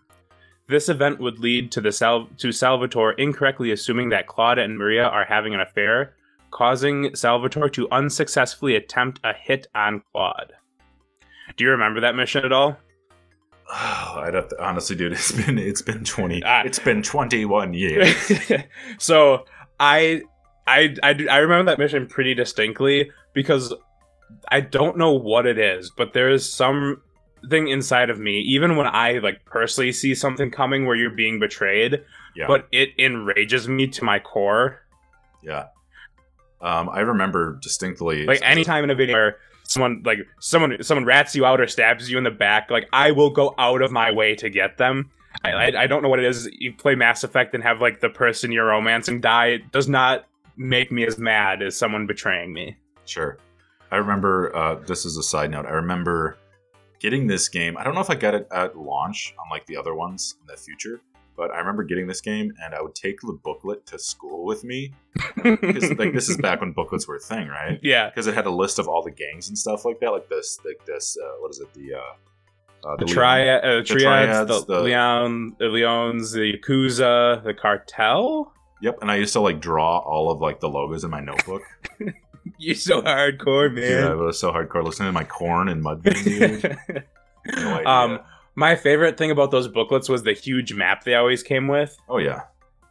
E: This event would lead to the Sal- to Salvatore incorrectly assuming that Claude and Maria are having an affair, causing Salvatore to unsuccessfully attempt a hit on Claude. Do you remember that mission at all?
D: Oh, I'd have to, honestly, dude. [laughs] It's been it's been twenty.
E: Ah.
D: it's been twenty one years. [laughs]
E: so I, I I I remember that mission pretty distinctly because I don't know what it is, but there is some thing inside of me, even when I like personally see something coming where you're being betrayed,
D: Yeah,
E: but it enrages me to my core.
D: yeah. Um, I remember distinctly.
E: Like anytime in a video where someone like someone someone rats you out or stabs you in the back, like I will go out of my way to get them. I, I, I don't know what it is. You play Mass Effect and have like the person you're romancing die. It does not make me as mad as someone betraying me.
D: Sure. I remember, uh, this is a side note. I remember getting this game. I don't know if I got it at launch, unlike the other ones in the future, but I remember getting this game and I would take the booklet to school with me. [laughs] Because, like, this is back when booklets were a thing, right?
E: yeah,
D: Because it had a list of all the gangs and stuff like that. Like this, like this, uh, what is it? The, uh, uh,
E: the
D: Leone-
E: triad, uh, triads,
D: triads,
E: the,
D: the-
E: Leone, the Leones, the Yakuza, the cartel.
D: Yep. And I used to, like, draw all of, like, the logos in my notebook. [laughs]
E: You're so hardcore,
D: man. Yeah,
E: man.
D: was so hardcore listening to my Korn and mud dude. [laughs] No idea.
E: um, my favorite thing about those booklets was the huge map they always came with.
D: oh, yeah.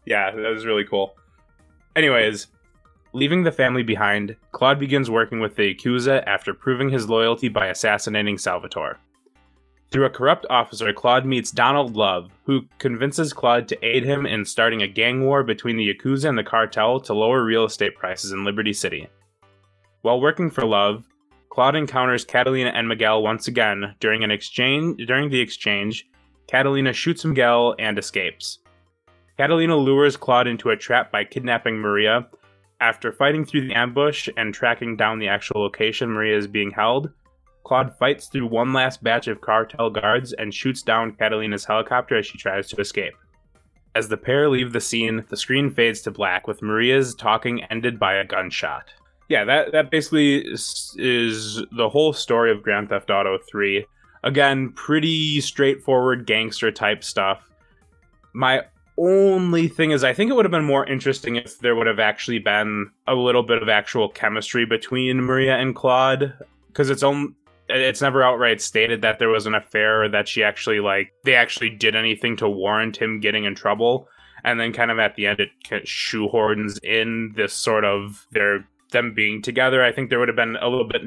E: Yeah, that was really cool. Anyways, leaving the family behind, Claude begins working with the Yakuza after proving his loyalty by assassinating Salvatore. Through a corrupt officer, Claude meets Donald Love, who convinces Claude to aid him in starting a gang war between the Yakuza and the cartel to lower real estate prices in Liberty City. While working for Love, Claude encounters Catalina and Miguel once again during an exchange. During the exchange, Catalina shoots Miguel and escapes. Catalina lures Claude into a trap by kidnapping Maria. After fighting through the ambush and tracking down the actual location Maria is being held, Claude fights through one last batch of cartel guards and shoots down Catalina's helicopter as she tries to escape. As the pair leave the scene, the screen fades to black with Maria's talking ended by a gunshot. Yeah, that that basically is, is the whole story of Grand Theft Auto 3. Again, pretty straightforward gangster type stuff. My only thing is I think it would have been more interesting if there would have actually been a little bit of actual chemistry between Maria and Claude because it's on it's never outright stated that there was an affair or that she actually like they actually did anything to warrant him getting in trouble and then kind of at the end it shoehorns in this sort of their them being together i think there would have been a little bit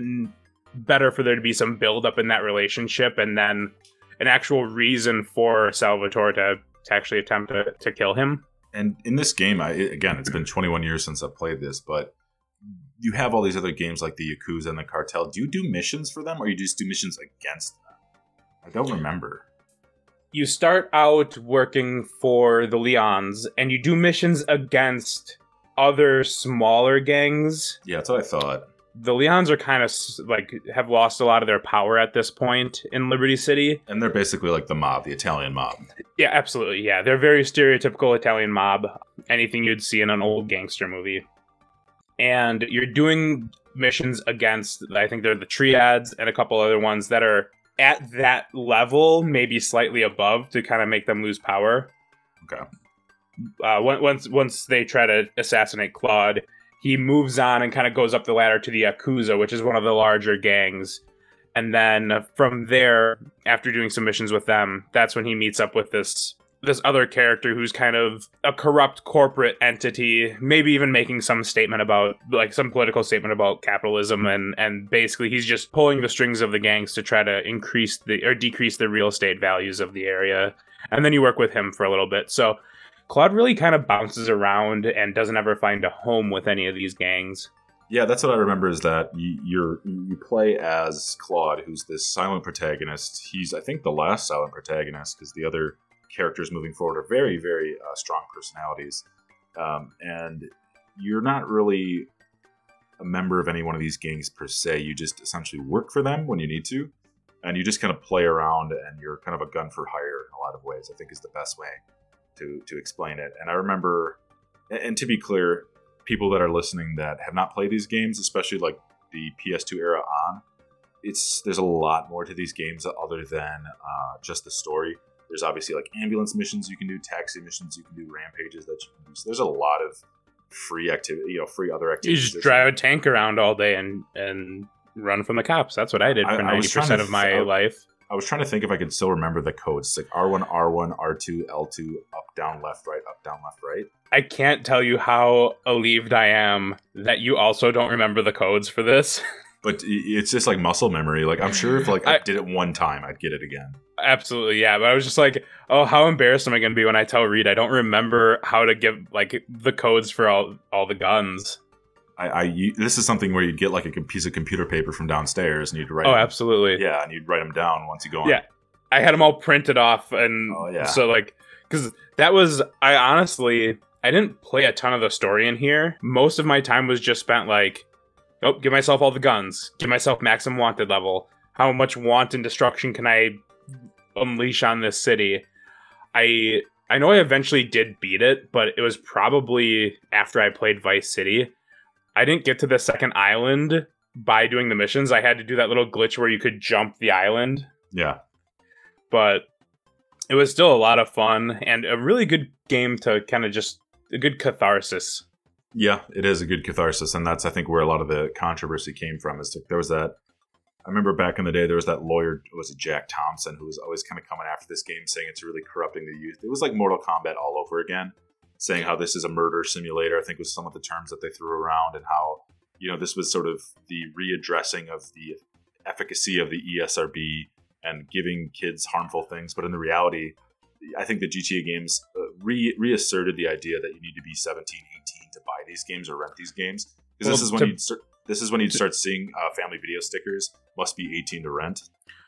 E: better for there to be some build up in that relationship and then an actual reason for salvatore to, to actually attempt to, to kill him
D: And in this game, I again, it's been 21 years since I've played this, but you have all these other games like the Yakuza and the Cartel. Do you do missions for them, or you just do missions against them? I don't remember.
E: you start out working for the Leones and you do missions against other smaller gangs.
D: Yeah, that's what I thought.
E: The Leones are kind of like have lost a lot of their power at this point in Liberty City.
D: And they're basically like the mob, the Italian mob.
E: Yeah, absolutely. Yeah, they're very stereotypical Italian mob, anything you'd see in an old gangster movie. And you're doing missions against, I think they're the triads and a couple other ones that are at that level, maybe slightly above, to kind of make them lose power.
D: Okay.
E: Uh, once once they try to assassinate Claude, he moves on and kind of goes up the ladder to the Yakuza, which is one of the larger gangs. And then from there, after doing some missions with them, that's when he meets up with this this other character who's kind of a corrupt corporate entity, maybe even making some statement about like some political statement about capitalism and and basically he's just pulling the strings of the gangs to try to increase the or decrease the real estate values of the area. And then you work with him for a little bit. So Claude really kind of bounces around and doesn't ever find a home with any of these gangs.
D: Yeah, that's what I remember is that you, you play as Claude, who's this silent protagonist. He's I think the last silent protagonist because the other characters moving forward are very very uh, strong personalities, um, and you're not really a member of any one of these gangs per se. You just essentially work for them when you need to, and you just kind of play around, and you're kind of a gun for hire in a lot of ways. I think is the best way to to explain it. And I remember, and, to be clear, people that are listening that have not played these games, especially like the PS2 era on, it's there's a lot more to these games other than uh, just the story. There's obviously like ambulance missions you can do, taxi missions you can do, rampages that you can do. So there's a lot of free activity, you know, free other activities.
E: You
D: just
E: drive a tank around all day and and run from the cops. That's what I did for ninety percent of my
D: th-
E: life.
D: I was trying to think if I could still remember the codes. It's like R1, R1, R2, L2, up, down, left, right, up, down, left, right.
E: I can't tell you how relieved I am that you also don't remember the codes for this. [laughs]
D: But it's just like muscle memory. Like I'm sure if like I,
E: I-
D: did it one time, I'd get it again.
E: Absolutely, yeah. But I was just like, oh, how embarrassed am I going to be when I tell Reed I don't remember how to give like the codes for all all the guns?
D: I, I you, this is something where you'd get like a piece of computer paper from downstairs and you'd write.
E: Oh,
D: them-
E: absolutely.
D: Yeah, and you'd write them down once you go on.
E: Yeah. I had them all printed off, and
D: Oh, yeah.
E: so like, because that was I honestly I didn't play a ton of the story in here. Most of my time was just spent like, oh, give myself all the guns, give myself maximum wanted level. How much want and destruction can I unleash on this city? I I know I eventually did beat it, but it was probably after I played Vice City. I didn't get to the second island by doing the missions. I had to do that little glitch where you could jump the island
D: Yeah.
E: but it was still a lot of fun and a really good game to kind of just a good catharsis.
D: Yeah, it is a good catharsis, and that's I think where a lot of the controversy came from. Is there was that I remember back in the day there was that lawyer was it Jack Thompson who was always kind of coming after this game, saying it's really corrupting the youth. It was like Mortal Kombat all over again, saying how this is a murder simulator. I think was some of the terms that they threw around, and how you know this was sort of the readdressing of the efficacy of the ESRB and giving kids harmful things. But in the reality, I think the GTA games uh, re- reasserted the idea that you need to be 17, 18 to buy these games or rent these games. Because this is when
E: to-
D: you'd start, this is when you'd start seeing uh, family video stickers must be 18 to rent.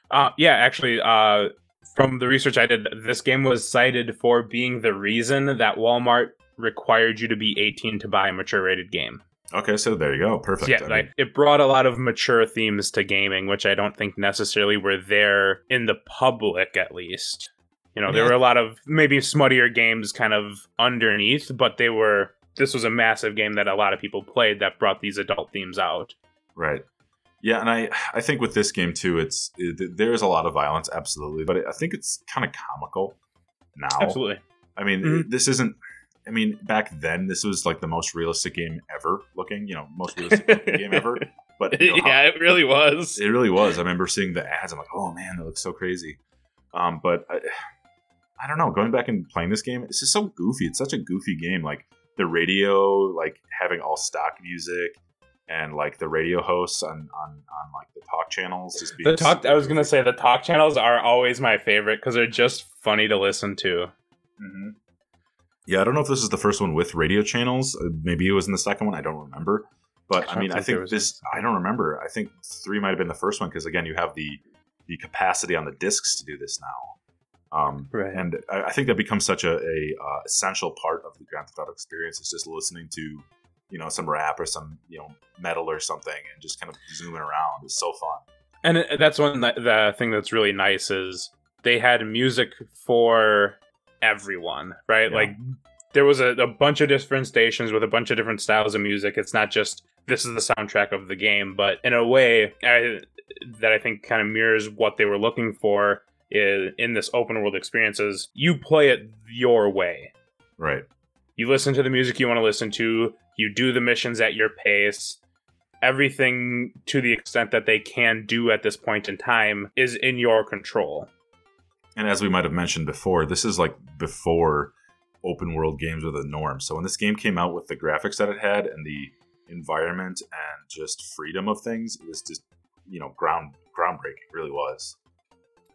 E: Uh, yeah, actually, uh, from the research I did, this game was cited for being the reason that Walmart required you to be 18 to buy a mature rated game.
D: Okay, so there you go, perfect.
E: yeah,
D: I mean,
E: like it brought a lot of mature themes to gaming, which I don't think necessarily were there in the public, at least. You know, there
D: Yeah.
E: were a lot of maybe smuttier games kind of underneath, but they were. This was a massive game that a lot of people played that brought these adult themes out.
D: Right. Yeah, and I [sighs] I think with this game too, it's it, there's a lot of violence, absolutely, but I think it's kind of comical now.
E: Absolutely.
D: I mean,
E: Mhm.
D: this isn't. I mean, back then, this was like the most realistic game ever looking. You know, most realistic [laughs] game ever. But you know, how-
E: it really was.
D: it really was. I remember seeing the ads. I'm like, oh man, that looks so crazy. Um, but I, [sighs] I don't know. Going back and playing this game, it's just so goofy. It's such a goofy game. Like the radio, like having all stock music, and like the radio hosts on on on like the talk channels. Just
E: The talk. I was gonna say the talk channels are always my favorite because they're just funny to listen to.
D: Mhm. Yeah, I don't know if this is the first one with radio channels. Uh, Maybe it was in the second one. I don't remember. But
E: I
D: I, mean, I
E: think there
D: think this. I don't remember. I think three might have been the first one because again, you have the the capacity on the discs to do this now. Um,
E: Right.
D: And I, I think that becomes such a, a uh, essential part of the Grand Theft Auto experience. Is just listening to, you know, some rap or some you know metal or something, and just kind of zooming around. It's so fun.
E: And that's one that, the thing that's really nice is they had music for everyone, right?
D: Yeah.
E: Like there was a, a bunch of different stations with a bunch of different styles of music. It's not just this is the soundtrack of the game, but in a way I, that I think kind of mirrors what they were looking for in, in this open world experience is you play it your way.
D: Right.
E: You listen to the music you want to listen to, you do the missions at your pace. Everything to the extent that they can do at this point in time is in your control.
D: And as we might have mentioned before, this is like before open world games were the norm. So when this game came out with the graphics that it had and the environment and just freedom of things, it was just you know ground groundbreaking. It really was,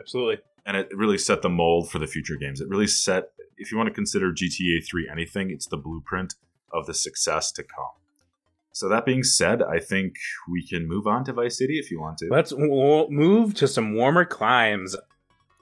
E: Absolutely.
D: and it really set the mold for the future games. It really set if you want to consider GTA 3 anything, it's the blueprint of the success to come. So that being said, I think we can move on to Vice City if you want to.
E: Let's w- move to some warmer climes.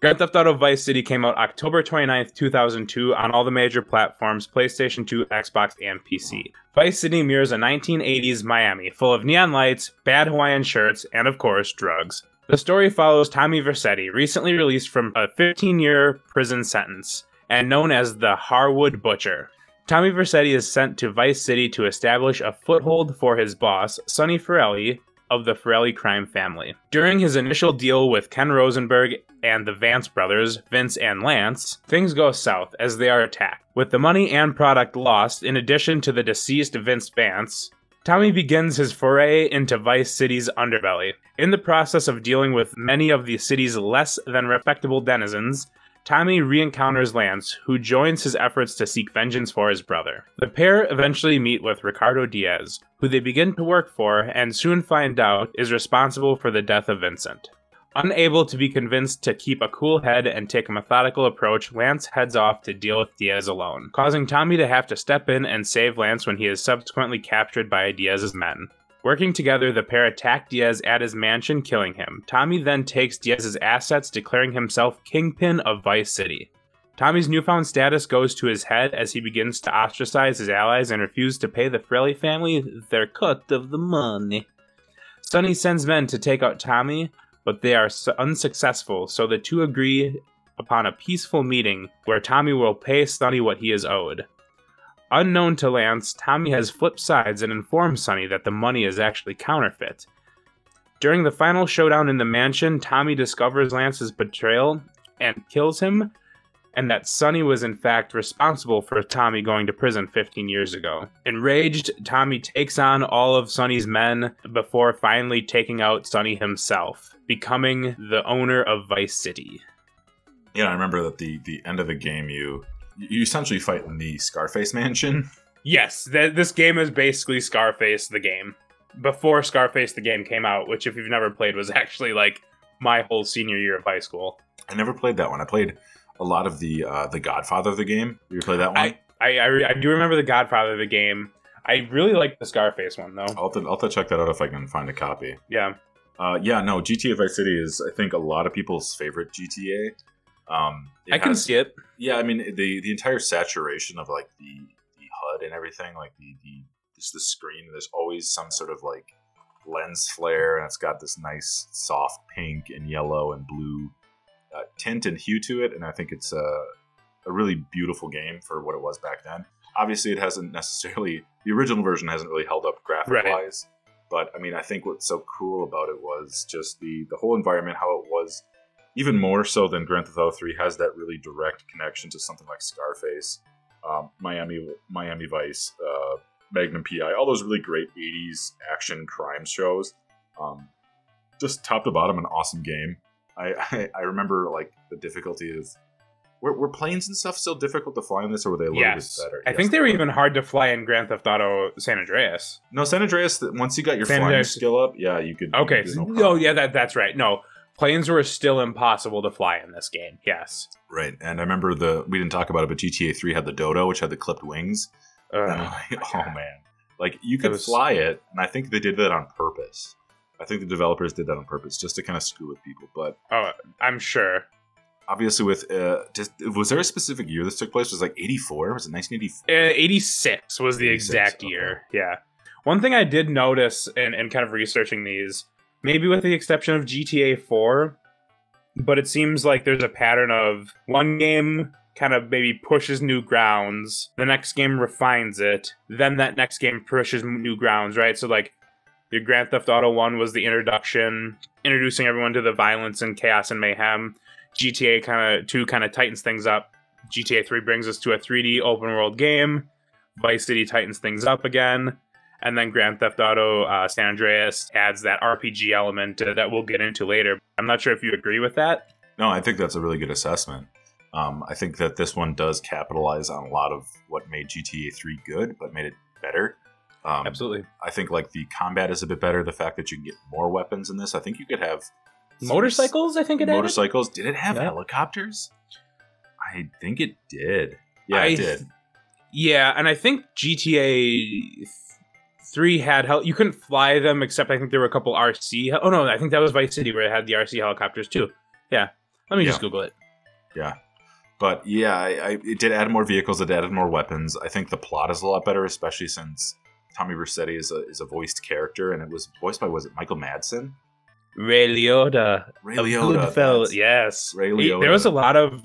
E: Grand Theft Auto Vice City came out October 29th, 2002 on all the major platforms PlayStation 2, Xbox, and PC. Vice City mirrors a 1980s Miami full of neon lights, bad Hawaiian shirts, and of course, drugs. The story follows Tommy Vercetti, recently released from a 15 year prison sentence and known as the Harwood Butcher. Tommy Vercetti is sent to Vice City to establish a foothold for his boss, Sonny Forelli, of the Forelli crime family. During his initial deal with Ken Rosenberg and the Vance brothers, Vince and Lance, things go south as they are attacked. With the money and product lost, in addition to the deceased Vince Vance, Tommy begins his foray into Vice City's underbelly. In the process of dealing with many of the city's less than respectable denizens, Tommy re-encounters Lance, who joins his efforts to seek vengeance for his brother. The pair eventually meet with Ricardo Diaz, who they begin to work for and soon find out is responsible for the death of Vincent. Unable to be convinced to keep a cool head and take a methodical approach, Lance heads off to deal with Diaz alone, causing Tommy to have to step in and save Lance when he is subsequently captured by Diaz's men. Working together, the pair attack Diaz at his mansion, killing him. Tommy then takes Diaz's assets, declaring himself kingpin of Vice City. Tommy's newfound status goes to his head as he begins to ostracize his allies and refuse to pay the Forelli family their cut of the money. Sonny sends men to take out Tommy, but they are unsuccessful, so the two agree upon a peaceful meeting where Tommy will pay Sonny what he is owed. Unknown to Lance, Tommy has flipped sides and informs Sonny that the money is actually counterfeit. During the final showdown in the mansion, Tommy discovers Lance's betrayal and kills him, and that Sonny was in fact responsible for Tommy going to prison 15 years ago. Enraged, Tommy takes on all of Sonny's men before finally taking out Sonny himself, becoming the owner of Vice City.
D: Yeah, I remember that the the end of the game you you essentially fight in the Scarface mansion.
E: Yes, th- this game is basically Scarface the game. Before Scarface the game came out, which if you've never played was [laughs] actually like my whole senior year of high school.
D: I never played that one. I played a lot of the uh, the Godfather of the game. You play that one?
E: I I, I, re- I do remember the Godfather of the game. I really like the Scarface one though.
D: I'll to, I'll to check that out if I can find a copy.
E: Yeah.
D: Uh, yeah, no, GTA Vice City is I think a lot of people's favorite GTA. Um,
E: I can
D: has-
E: see it.
D: Yeah, I mean the the entire saturation of like the the HUD and everything, like the the just the screen. There's always some sort of like lens flare, and it's got this nice soft pink and yellow and blue uh, tint and hue to it, and I think it's a a really beautiful game for what it was back then. Obviously, it hasn't necessarily the original version hasn't really held up graphic wise, but I mean, I think what's so cool about it was just the the whole environment, how it was even more so than Grand Theft Auto 3 has that really direct connection to something like Scarface, um, Miami Miami Vice, uh, Magnum PI, all those really great 80s action crime shows. Um, just top to bottom, an awesome game. I, [laughs] I, I remember like the difficulty of were, were planes and stuff still difficult to fly in this, or were they a little
E: Yes.
D: bit better?
E: I
D: Yes,
E: think they were
D: were.
E: even hard to fly in Grand Theft Auto San Andreas.
D: No, San Andreas. Once you got your
E: San
D: flying
E: Andreas-
D: skill up, yeah, you could.
E: Okay.
D: you could do
E: so-
D: no
E: oh yeah, that that's right. No. Planes were still impossible to fly in this game. Yes.
D: Right, and I remember the we didn't talk about it, but GTA Three had the Dodo, which had the clipped wings. Like, [laughs] oh man, like you could
E: was-
D: fly it, and I think they did that on purpose. I think the developers did that on purpose just to kind of screw with people. But
E: Oh, I'm sure.
D: obviously, with uh, just, was there a specific year this took place? Was it like eighty four? Was it nineteen eighty four?
E: Uh, 86 was the
D: 86,
E: exact
D: okay.
E: year. Yeah. One thing I did notice and and kind of researching these, maybe with the exception of GTA 4, but it seems like there's a pattern of one game kind of maybe pushes new grounds, the next game refines it, then that next game pushes new grounds, right? So like your Grand Theft Auto 1 was the introduction, introducing everyone to the violence and chaos and mayhem. GTA kind of 2 kind of tightens things up. GTA 3 brings us to a 3D open world game. Vice City tightens things up again. And then Grand Theft Auto uh, San Andreas adds that RPG element uh, that we'll get into later. I'm not sure if you agree with that.
D: No, I think that's a really good assessment. Um, I think that this one does capitalize on a lot of what made GTA Three good, but made it better. Um,
E: Absolutely.
D: I think like the combat is a bit better. The fact that you can get more weapons in this, I think you could have
E: Motorcycles, I think it added.
D: motorcycles. Did it have
E: Yeah.
D: helicopters? I think it did. Yeah,
E: I
D: it did.
E: th- yeah, and I think GTA th- three had hel- you couldn't fly them except I think there were a couple RC. Oh no, I think that was Vice City where it had the RC helicopters too. Yeah, let me just Google it.
D: Yeah, but yeah, I, I, it did add more vehicles. It added more weapons. I think the plot is a lot better, especially since Tommy Vercetti is a is a voiced character, and it was voiced by was it Michael Madsen?
E: Ray Liotta,
D: Ray Liotta.
E: Goodfellas. Yes,
D: Ray
E: He- there was a lot of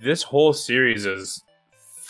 E: this whole series is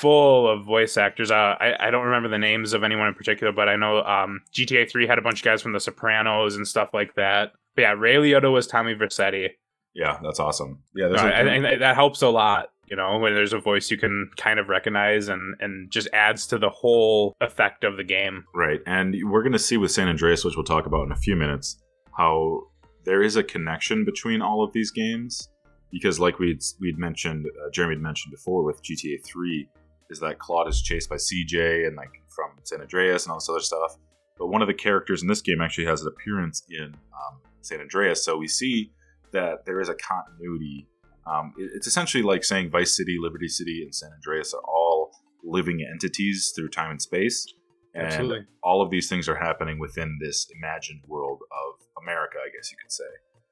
E: full of voice actors. Uh, I I don't remember the names of anyone in particular, but I know um, GTA three had a bunch of guys from The Sopranos and stuff like that. But yeah, Ray Liotta was Tommy Vercetti.
D: Yeah, that's awesome. Yeah,
E: No,
D: there's a-
E: I, I think that helps a lot. You know, when there's a voice you can kind of recognize and and just adds to the whole effect of the game.
D: Right, and we're going to see with San Andreas, which we'll talk about in a few minutes, how there is a connection between all of these games. Because, like we'd we'd mentioned, uh, Jeremy had mentioned before with GTA Three, is that Claude is chased by CJ and like from San Andreas and all this other stuff. But one of the characters in this game actually has an appearance in um, San Andreas, so we see that there is a continuity. Um, it- it's essentially like saying Vice City, Liberty City, and San Andreas are all living entities through time and space. And
E: Absolutely.
D: all of these things are happening within this imagined world of America, I guess you could say.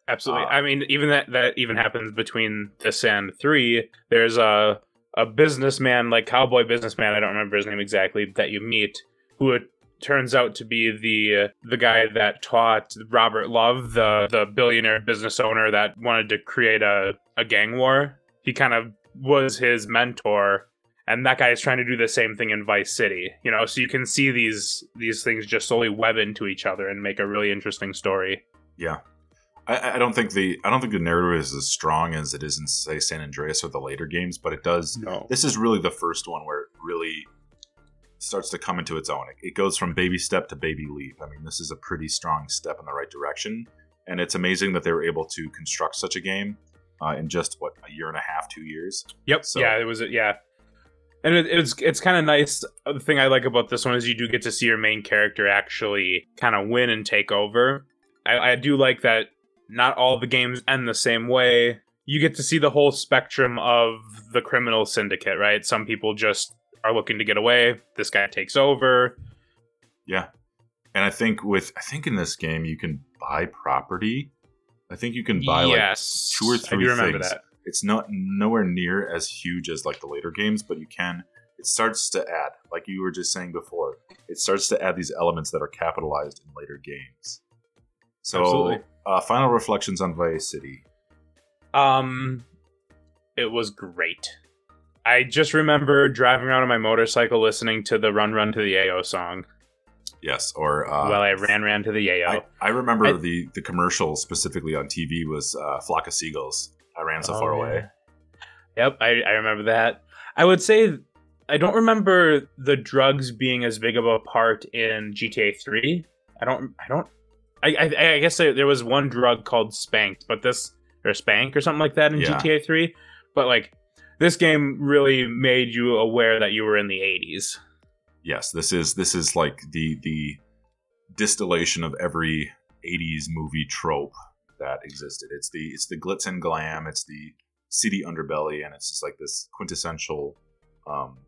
E: Absolutely.
D: Uh,
E: I mean, even that that even happens between this and three. There's a a businessman, like cowboy businessman. I don't remember his name exactly. That you meet, who it turns out to be the uh, the guy that taught Robert Love, the the billionaire business owner that wanted to create a a gang war. He kind of was his mentor. And that guy is trying to do the same thing in Vice City, you know. So you can see these these things just slowly web into each other and make a really interesting story.
D: Yeah. I, I don't think the I don't think the narrative is as strong as it is in say San Andreas or the later games, but it does
E: No,
D: this is really the first one where it really starts to come into its own. It, it goes from baby step to baby leap. I mean, this is a pretty strong step in the right direction, and it's amazing that they were able to construct such a game uh, in just what a year and a half, two years.
E: Yep.
D: So-
E: yeah, it was. Yeah, and it, it's it's kind of nice. The thing I like about this one is you do get to see your main character actually kind of win and take over. I, I do like that. Not all the games end the same way. You get to see the whole spectrum of the criminal syndicate, right? Some people just are looking to get away. This guy takes over.
D: Yeah, and I think with I think in this game you can buy property. I think you can buy like two or
E: I
D: three
E: do remember
D: things.
E: that.
D: it's not nowhere near as huge as like the later games, but you can. It starts to add, like you were just saying before, it starts to add these elements that are capitalized in later games. So,
E: Absolutely.
D: Uh, final reflections on Vice City.
E: Um, it was great. I just remember driving around on my motorcycle listening to the "Run Run to the Yayo" song
D: Yes, or uh,
E: while I ran ran to the Yayo.
D: I, I remember
E: I-
D: the the commercial specifically on TV was uh, "Flock of Seagulls." I ran so
E: Oh,
D: far
E: yeah.
D: away.
E: Yep, I, I remember that. I would say I don't remember the drugs being as big of a part in GTA Three. I don't. I don't. I, I, I guess there, was one drug called Spanked, but this or Spank or something like that in
D: Yeah.
E: GTA Three. But like this game really made you aware that you were in the eighties.
D: Yes, this is this is like the the distillation of every '80s movie trope that existed. It's the it's the glitz and glam. It's the city underbelly, and it's just like this quintessential um,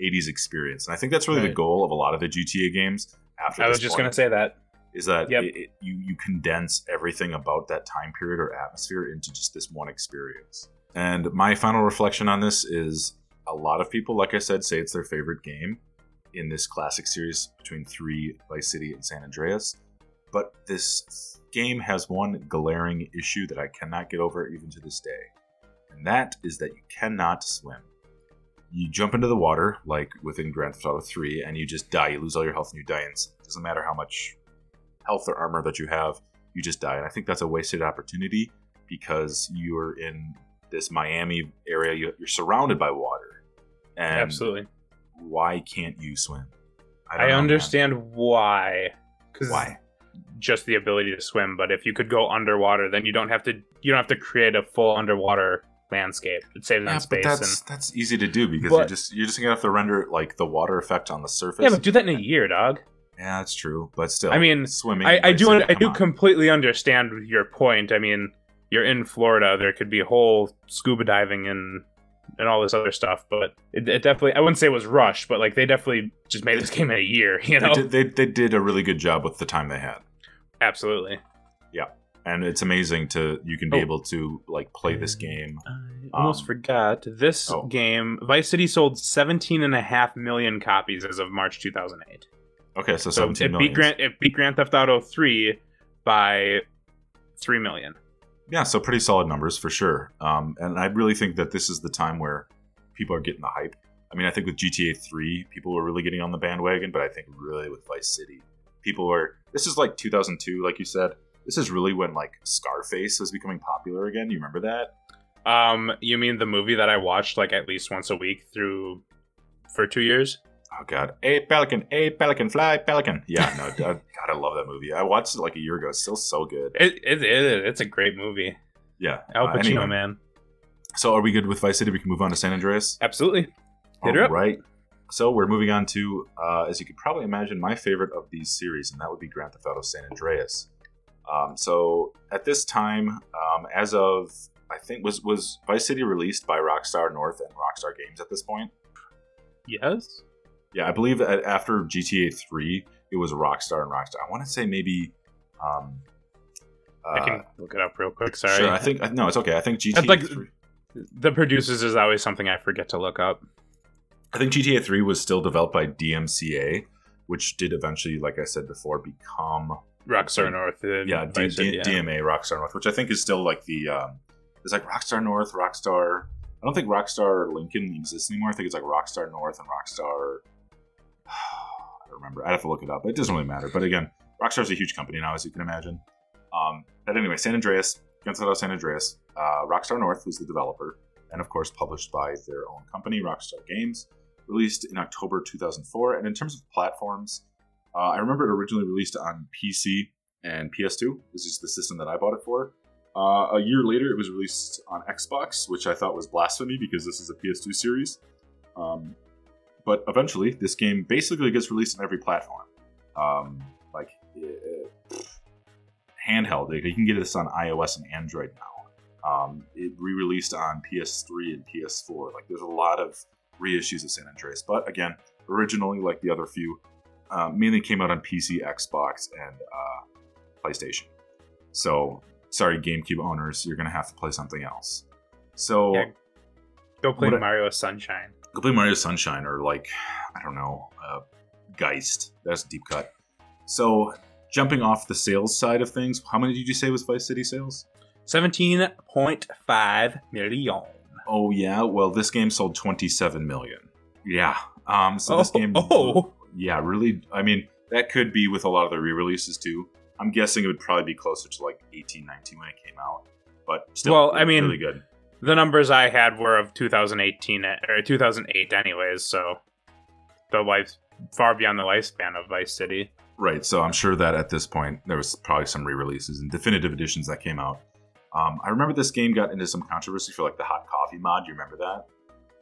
D: '80s experience. And I think that's really the goal of a lot of the GTA games. After
E: I was just gonna say that.
D: Is that
E: Yep.
D: it, it- you you condense everything about that time period or atmosphere into just this one experience. And my final reflection on this is a lot of people, like I said, say it's their favorite game in this classic series between three Vice City and San Andreas. But this game has one glaring issue that I cannot get over even to this day, and that is that you cannot swim. You jump into the water, like within Grand Theft Auto 3, and you just die. You lose all your health and you die. And it doesn't matter how much health or armor that you have, you just die. And I think that's a wasted opportunity because you're in this Miami area. you- You're surrounded by water. And
E: Absolutely.
D: why can't you swim?
E: I,
D: don't know, man.
E: understand why. 'Cause
D: Why?
E: Just the ability to swim, but if you could go underwater, then you don't have to. You don't have to create a full underwater landscape. It saves
D: Yeah, but
E: space.
D: that's
E: and,
D: that's easy to do because
E: But-
D: you're just you're just gonna have to render like the water effect on the surface.
E: yeah, but do that in a year, dog.
D: Yeah, that's true. But still,
E: I mean,
D: swimming.
E: I, I do.
D: City,
E: I do
D: on.
E: completely understand your point. I mean, you're in Florida. There could be a whole scuba diving in and all this other stuff. But it, it definitely, I wouldn't say it was rushed, but like they definitely just made this [laughs] game in a year. You know,
D: They, did, they they did a really good job with the time they had,
E: absolutely.
D: Yeah, and it's amazing to you can be
E: Oh.
D: able to like play this game.
E: I almost
D: Um,
E: forgot this
D: oh.
E: game. Vice City sold 17 and a half million copies as of March 2008.
D: Okay, so
E: So
D: seventeen
E: it beat Grand it beat Grand Theft Auto 3 by 3 million.
D: Yeah, so pretty solid numbers for sure. Um, and I really think that this is the time where people are getting the hype. I mean, I think with GTA 3, people were really getting on the bandwagon, but I think really with Vice City, people were. This is like 2002, like you said. This is really when like Scarface was becoming popular again. You remember that?
E: Um, you mean the movie that I watched like at least once a week through for 2 years?
D: Oh God, a pelican, a pelican, fly pelican. Yeah, no, God, [laughs] I love that movie. I watched it like a year ago. It's still so good.
E: It, it, it it's a great movie.
D: Yeah,
E: Al
D: uh,
E: Pacino,
D: anyway.
E: man.
D: So, are we good with Vice City? We can move on to San Andreas.
E: Absolutely. Hit up.
D: right. So we're moving on to, uh, as you could probably imagine, my favorite of these series, and that would be Grand Theft Auto San Andreas. Um, so at this time, um, as of I think was was Vice City released by Rockstar North and Rockstar Games at this point?
E: Yes.
D: Yeah, I believe that after GTA 3, it was Rockstar and Rockstar. I want to say maybe. Um, uh,
E: I can look it up real quick. Sorry.
D: Sure, I think no, it's okay. I think GTA
E: I'd like-
D: 3.
E: the producers is always something I forget to look up.
D: I think GTA 3 was still developed by DMCA, which did eventually, like I said before, become
E: Rockstar North.
D: yeah, D- D-
E: yeah.
D: DMA Rockstar North, which I think is still like the um, it's like Rockstar North, Rockstar. I don't think Rockstar Lincoln exists anymore. I think it's like Rockstar North and Rockstar. [sighs] I don't remember. I'd have to look it up. It doesn't really matter. But again, Rockstar's a huge company now, as you can imagine. Um, but anyway, San Andreas, Auto San Andreas, uh, Rockstar North was the developer, and of course published by their own company, Rockstar Games. Released in October 2004, and in terms of platforms, uh, I remember it originally released on PC and PS2. This is the system that I bought it for. Uh, a year later, it was released on Xbox, which I thought was blasphemy because this is a PS2 series. Um, but eventually, this game basically gets released on every platform. Um, like uh, handheld, you can get this on iOS and Android now. Um, it re-released on PS3 and PS4. Like, there's a lot of reissues of San Andreas, but again, originally, like the other few, uh, mainly came out on PC, Xbox, and uh, PlayStation. So, sorry, GameCube owners, you're gonna have to play something else. So,
E: Yeah. Go play
D: What I-
E: Mario Sunshine.
D: Play Mario Sunshine or like [sighs] I don't know, uh, Geist. That's a deep cut. So, jumping off the sales side of things, how many did you say was Vice City sales?
E: 17.5 million.
D: Oh yeah, well this game sold 27 million. Yeah. Um. So this
E: Oh,
D: game.
E: oh.
D: Yeah, really. I mean, that could be with a lot of the re-releases too. I'm guessing it would probably be closer to like 18, 19 when it came out. But still,
E: Well, I mean-
D: really good.
E: The numbers I had were of 2018 or 2008, anyways. So the life far beyond the lifespan of Vice City.
D: Right. So I'm sure that at this point there was probably some re-releases and definitive editions that came out. Um, I remember this game got into some controversy for like the hot coffee mod. You remember that?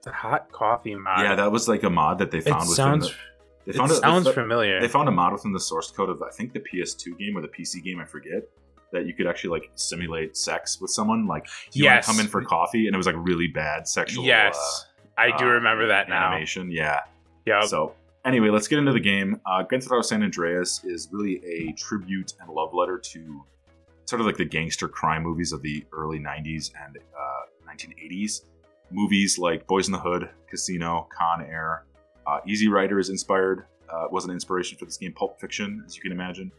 E: The hot coffee mod.
D: yeah, that was like a mod that they
E: it
D: found within
E: sounds.
D: the. They
E: It
D: a-
E: sounds
D: fo-
E: familiar.
D: They found a mod within the source code of I think the PS2 game or the PC game, I forget, that you could actually like simulate sex with someone. Like you
E: Yes.
D: come in for coffee, and it was like really bad sexual.
E: yes, I do
D: uh,
E: remember that now.
D: animation. Yeah.
E: Yep.
D: So anyway, let's get into the game. Uh, Grand Theft Auto San Andreas is really a tribute and love letter to sort of like the gangster crime movies of the early '90s and uh, 1980s. Movies like Boyz n the Hood, Casino, Con Air, uh, Easy Rider is inspired. Uh, was an inspiration for this game. Pulp Fiction, as you can imagine.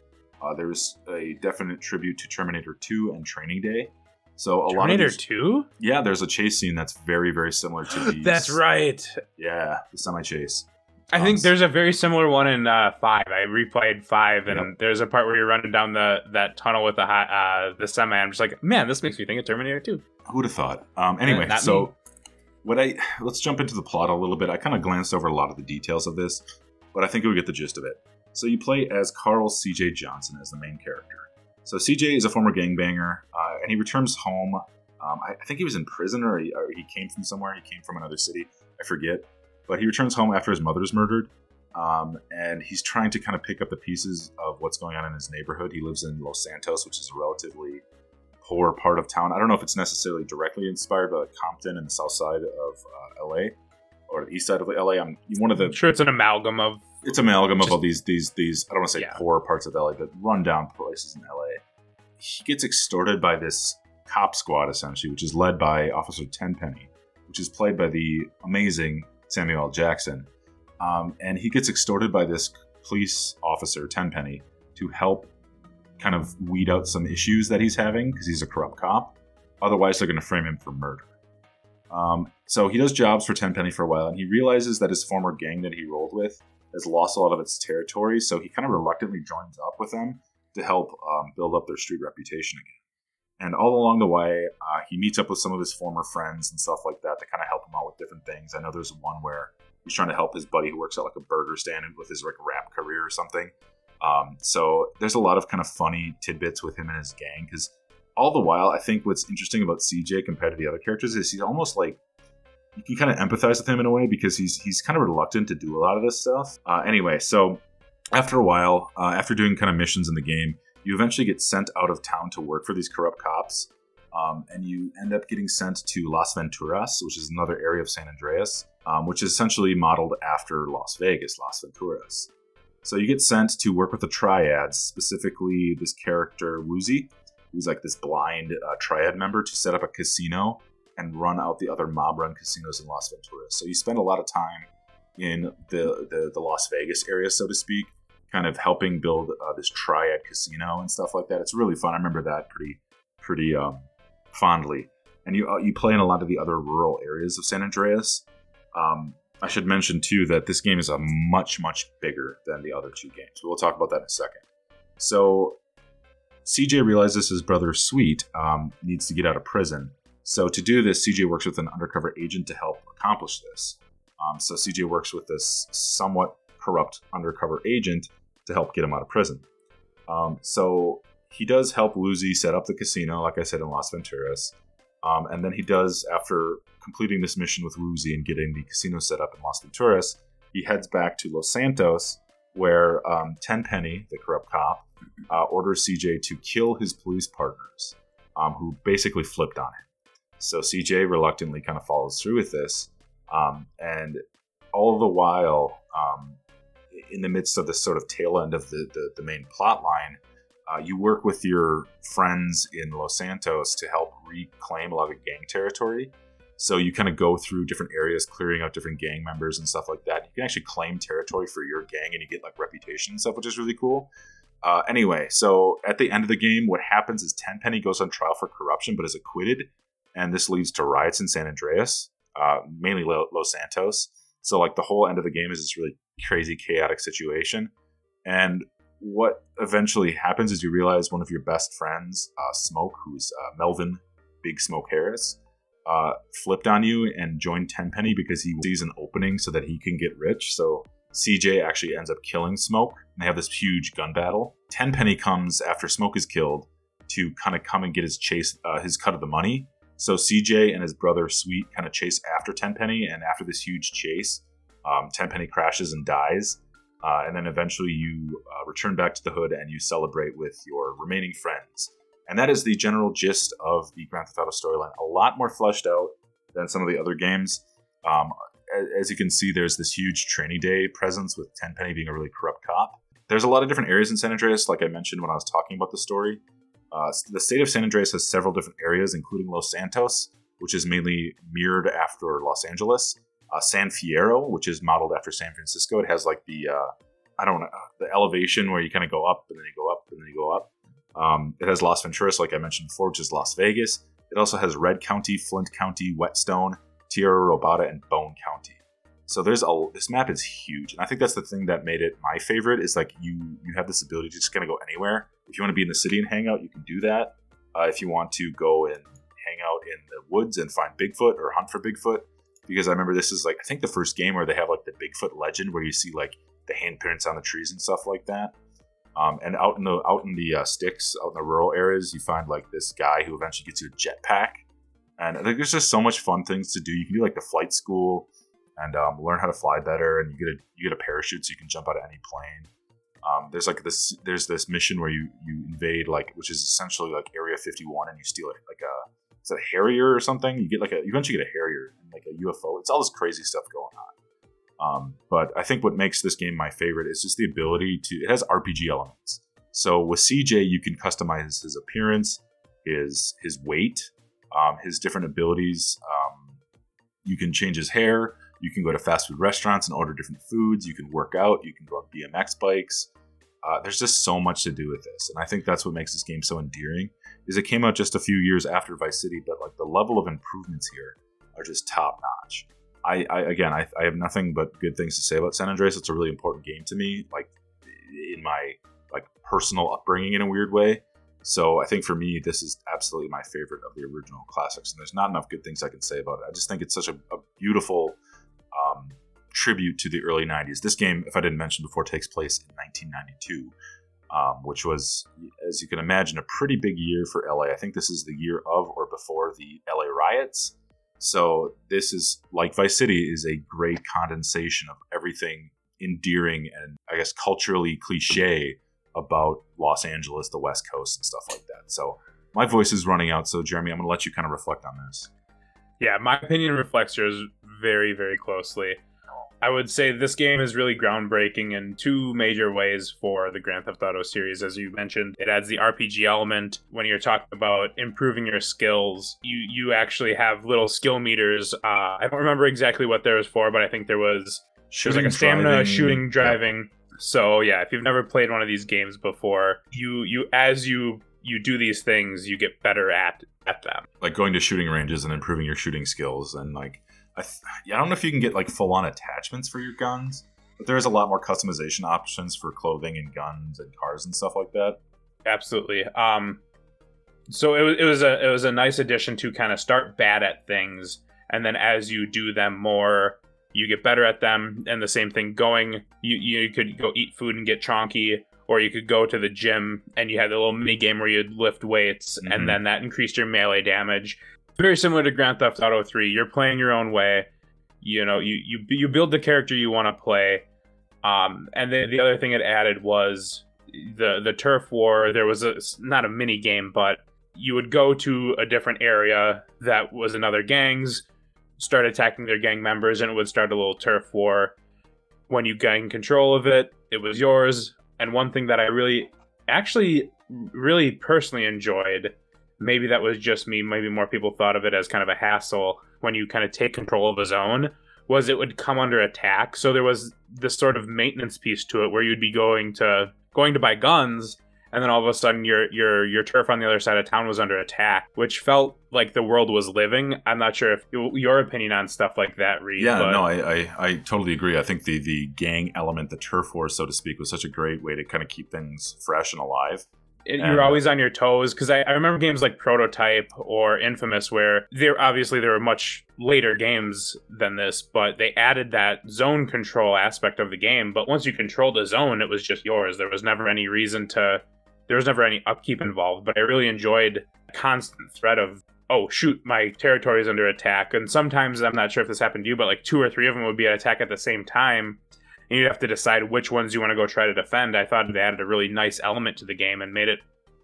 D: Uh, there's a definite tribute to Terminator 2 and Training Day. So a lot of
E: Terminator 2?
D: yeah, there's a chase scene that's very very similar to [laughs] these.
E: That's right.
D: Yeah, the semi chase.
E: I
D: Um,
E: think there's a very similar one in uh, five. I replayed five, and
D: Yep.
E: there's a part where you're running down the that tunnel with the hot, uh, the semi. I'm just like, man, this makes me think of Terminator 2.
D: Who would have thought? Um, anyway,
E: not
D: so
E: me.
D: what I let's jump into the plot a little bit. I kind of glanced over a lot of the details of this, but I think we'll get the gist of it. So you play as Carl C.J. Johnson as the main character. So C.J. is a former gangbanger, uh, and he returns home. Um, I, I think he was in prison, or he, or he came from somewhere. He came from another city. I forget, but he returns home after his mother's murdered, um, and he's trying to kind of pick up the pieces of what's going on in his neighborhood. He lives in Los Santos, which is a relatively poor part of town. I don't know if it's necessarily directly inspired by Compton and the south side of uh, LA or the east side of LA. I'm one of the
E: I'm sure it's an amalgam of
D: it's amalgam
E: Just-
D: of all these these these I don't want to say
E: Yeah.
D: poor parts of LA, but rundown places in LA. He gets extorted by this cop squad essentially, which is led by Officer Tenpenny, which is played by the amazing Samuel L. Jackson. Um, and he gets extorted by this police officer Tenpenny to help kind of weed out some issues that he's having because he's a corrupt cop. Otherwise, they're going to frame him for murder. Um, so he does jobs for Tenpenny for a while, and he realizes that his former gang that he rolled with has lost a lot of its territory. So he kind of reluctantly joins up with them to help um, build up their street reputation again. And all along the way, uh, he meets up with some of his former friends and stuff like that to kind of help him out with different things. I know there's one where he's trying to help his buddy who works at like a burger stand with his like rap career or something. Um, so there's a lot of kind of funny tidbits with him and his gang because all the while, I think what's interesting about CJ compared to the other characters is he's almost like you can kind of empathize with him in a way because he's he's kind of reluctant to do a lot of this stuff. Uh, anyway, so after a while, uh, after doing kind of missions in the game, you eventually get sent out of town to work for these corrupt cops, um, and you end up getting sent to Las Venturas, which is another area of San Andreas, um, which is essentially modeled after Las Vegas, Las Venturas. So you get sent to work with the triads, specifically this character Woozie, who's like this blind uh, triad member, to set up a casino and run out the other mob-run casinos in Las Venturas. So you spend a lot of time in the the, the Las Vegas area, so to speak, kind of helping build uh, this triad casino and stuff like that. It's really fun. I remember that pretty pretty um, fondly. And you uh, you play in a lot of the other rural areas of San Andreas. Um, I should mention too that this game is a much much bigger than the other two games. We'll talk about that in a second. So CJ realizes his brother Sweet um, needs to get out of prison. So to do this, CJ works with an undercover agent to help accomplish this. Um, so CJ works with this somewhat corrupt undercover agent to help get him out of prison. Um, so he does help Woozie set up the casino, like I said, in Las Venturas. Um, and then he does, after completing this mission with Woozie and getting the casino set up in Las Venturas, he heads back to Los Santos, where um, Tenpenny, the corrupt cop, uh, orders CJ to kill his police partners, um, who basically flipped on him. So CJ reluctantly kind of follows through with this, um, and all the while, um, in the midst of this sort of tail end of the the, the main plot line, uh, you work with your friends in Los Santos to help reclaim a lot of gang territory. So you kind of go through different areas, clearing out different gang members and stuff like that. You can actually claim territory for your gang, and you get like reputation and stuff, which is really cool. Uh, anyway, so at the end of the game, what happens is Tenpenny goes on trial for corruption, but is acquitted, and this leads to riots in San Andreas, uh, mainly Lo- Los Santos. So like the whole end of the game is this really crazy, chaotic situation, and what eventually happens is you realize one of your best friends, uh, Smoke, who's uh, Melvin Big Smoke Harris, uh, flipped on you and joined Tenpenny because he sees an opening so that he can get rich. So CJ actually ends up killing Smoke, and they have this huge gun battle. Tenpenny comes after Smoke is killed to kind of come and get his chase, uh, his cut of the money. So CJ and his brother Sweet kind of chase after Tenpenny, and after this huge chase, um, Tenpenny crashes and dies. Uh, and then eventually you uh, return back to the hood and you celebrate with your remaining friends. And that is the general gist of the Grand Theft Auto storyline. A lot more fleshed out than some of the other games. Um, as you can see, there's this huge training day presence with Tenpenny being a really corrupt cop. There's a lot of different areas in San Andreas, like I mentioned when I was talking about the story. Uh, the state of San Andreas has several different areas, including Los Santos, which is mainly mirrored after Los Angeles. Uh, San Fierro, which is modeled after San Francisco. It has like the uh, I don't know the elevation where you kind of go up and then you go up and then you go up. Um, it has Las Venturas, like I mentioned before, which is Las Vegas. It also has Red County, Flint County, Whetstone, Tierra Robada, and Bone County. So there's a this map is huge, and I think that's the thing that made it my favorite. Is like you you have this ability to just kind of go anywhere. If you want to be in the city and hang out, you can do that. Uh, if you want to go and hang out in the woods and find Bigfoot or hunt for Bigfoot, because I remember this is like I think the first game where they have like the Bigfoot legend where you see like the handprints on the trees and stuff like that. Um, and out in the out in the uh, sticks, out in the rural areas, you find like this guy who eventually gets you a jetpack, and there's just so much fun things to do. You can do like the flight school and um, learn how to fly better, and you get a you get a parachute so you can jump out of any plane. Um, there's like this there's this mission where you you invade like which is essentially like Area 51 and you steal it like a is it a Harrier or something? You get like a you eventually get a Harrier and like a UFO. It's all this crazy stuff going on. Um, but I think what makes this game my favorite is just the ability to. It has RPG elements. So with CJ, you can customize his appearance, his his weight, um, his different abilities. Um, you can change his hair. You can go to fast food restaurants and order different foods. You can work out. You can go on BMX bikes. Uh, there's just so much to do with this, and I think that's what makes this game so endearing. Is it came out just a few years after Vice City, but like the level of improvements here are just top notch. I, I again, I, I have nothing but good things to say about San Andreas. It's a really important game to me, like in my like personal upbringing in a weird way. So I think for me, this is absolutely my favorite of the original classics, and there's not enough good things I can say about it. I just think it's such a, a beautiful um, tribute to the early '90s. This game, if I didn't mention before, takes place in 1992, um, which was, as you can imagine, a pretty big year for LA. I think this is the year of or before the LA riots. So this is like Vice City is a great condensation of everything endearing and I guess culturally cliche about Los Angeles, the West Coast, and stuff like that. So my voice is running out. So Jeremy, I'm going to let you kind of reflect on this.
E: Yeah, my opinion reflects yours very, very closely. I would say this game is really groundbreaking in two major ways for the Grand Theft Auto series. As you mentioned, it adds the RPG element. When you're talking about improving your skills, you you actually have little skill meters. Uh, I don't remember exactly what there was for, but I think there was there's like a stamina,
D: driving,
E: shooting, driving. So yeah, if you've never played one of these games before, you you as you you do these things, you get better at at them.
D: Like going to shooting ranges and improving your shooting skills and like I, th- I don't know if you can get like full on attachments for your guns, but there's a lot more customization options for clothing and guns and cars and stuff like that.
E: Absolutely. Um, so it was it was a it was a nice addition to kind of start bad at things, and then as you do them more, you get better at them. And the same thing going, you you could go eat food and get chonky, or you could go to the gym and you had a little mini game where you'd lift weights,
D: Mhm.
E: and then that increased your melee damage. Very similar to Grand Theft Auto 3. You're playing your own way. You know, you you you build the character you want to play. Um, and then the other thing it added was the the turf war. There was a not a mini game, but you would go to a different area that was another gang's, start attacking their gang members, and it would start a little turf war. When you gain control of it, it was yours. And one thing that I really, actually, really personally enjoyed, maybe that was just me, maybe more people thought of it as kind of a hassle when you kind of take control of a zone, was it would come under attack. So there was this sort of maintenance piece to it where you'd be going to going to buy guns and then all of a sudden your your your turf on the other side of town was under attack, which felt like the world was living. I'm not sure if your opinion on stuff like that, Reed.
D: Yeah,
E: but
D: no, I, I, I totally agree. I think the the gang element, the turf war, so to speak, was such a great way to kind of keep things fresh and alive.
E: it- you're always on your toes because I, I remember games like Prototype or Infamous where there obviously there were much later games than this, but they added that zone control aspect of the game. But once you controlled a zone, it was just yours. There was never any reason to. There was never any upkeep involved. But I really enjoyed the constant threat of oh shoot my territory is under attack and sometimes i'm not sure if this happened to you but like two or three of them would be at attack at the same time and you'd have to decide which ones you want to go try to defend i thought it added a really nice element to the game and made it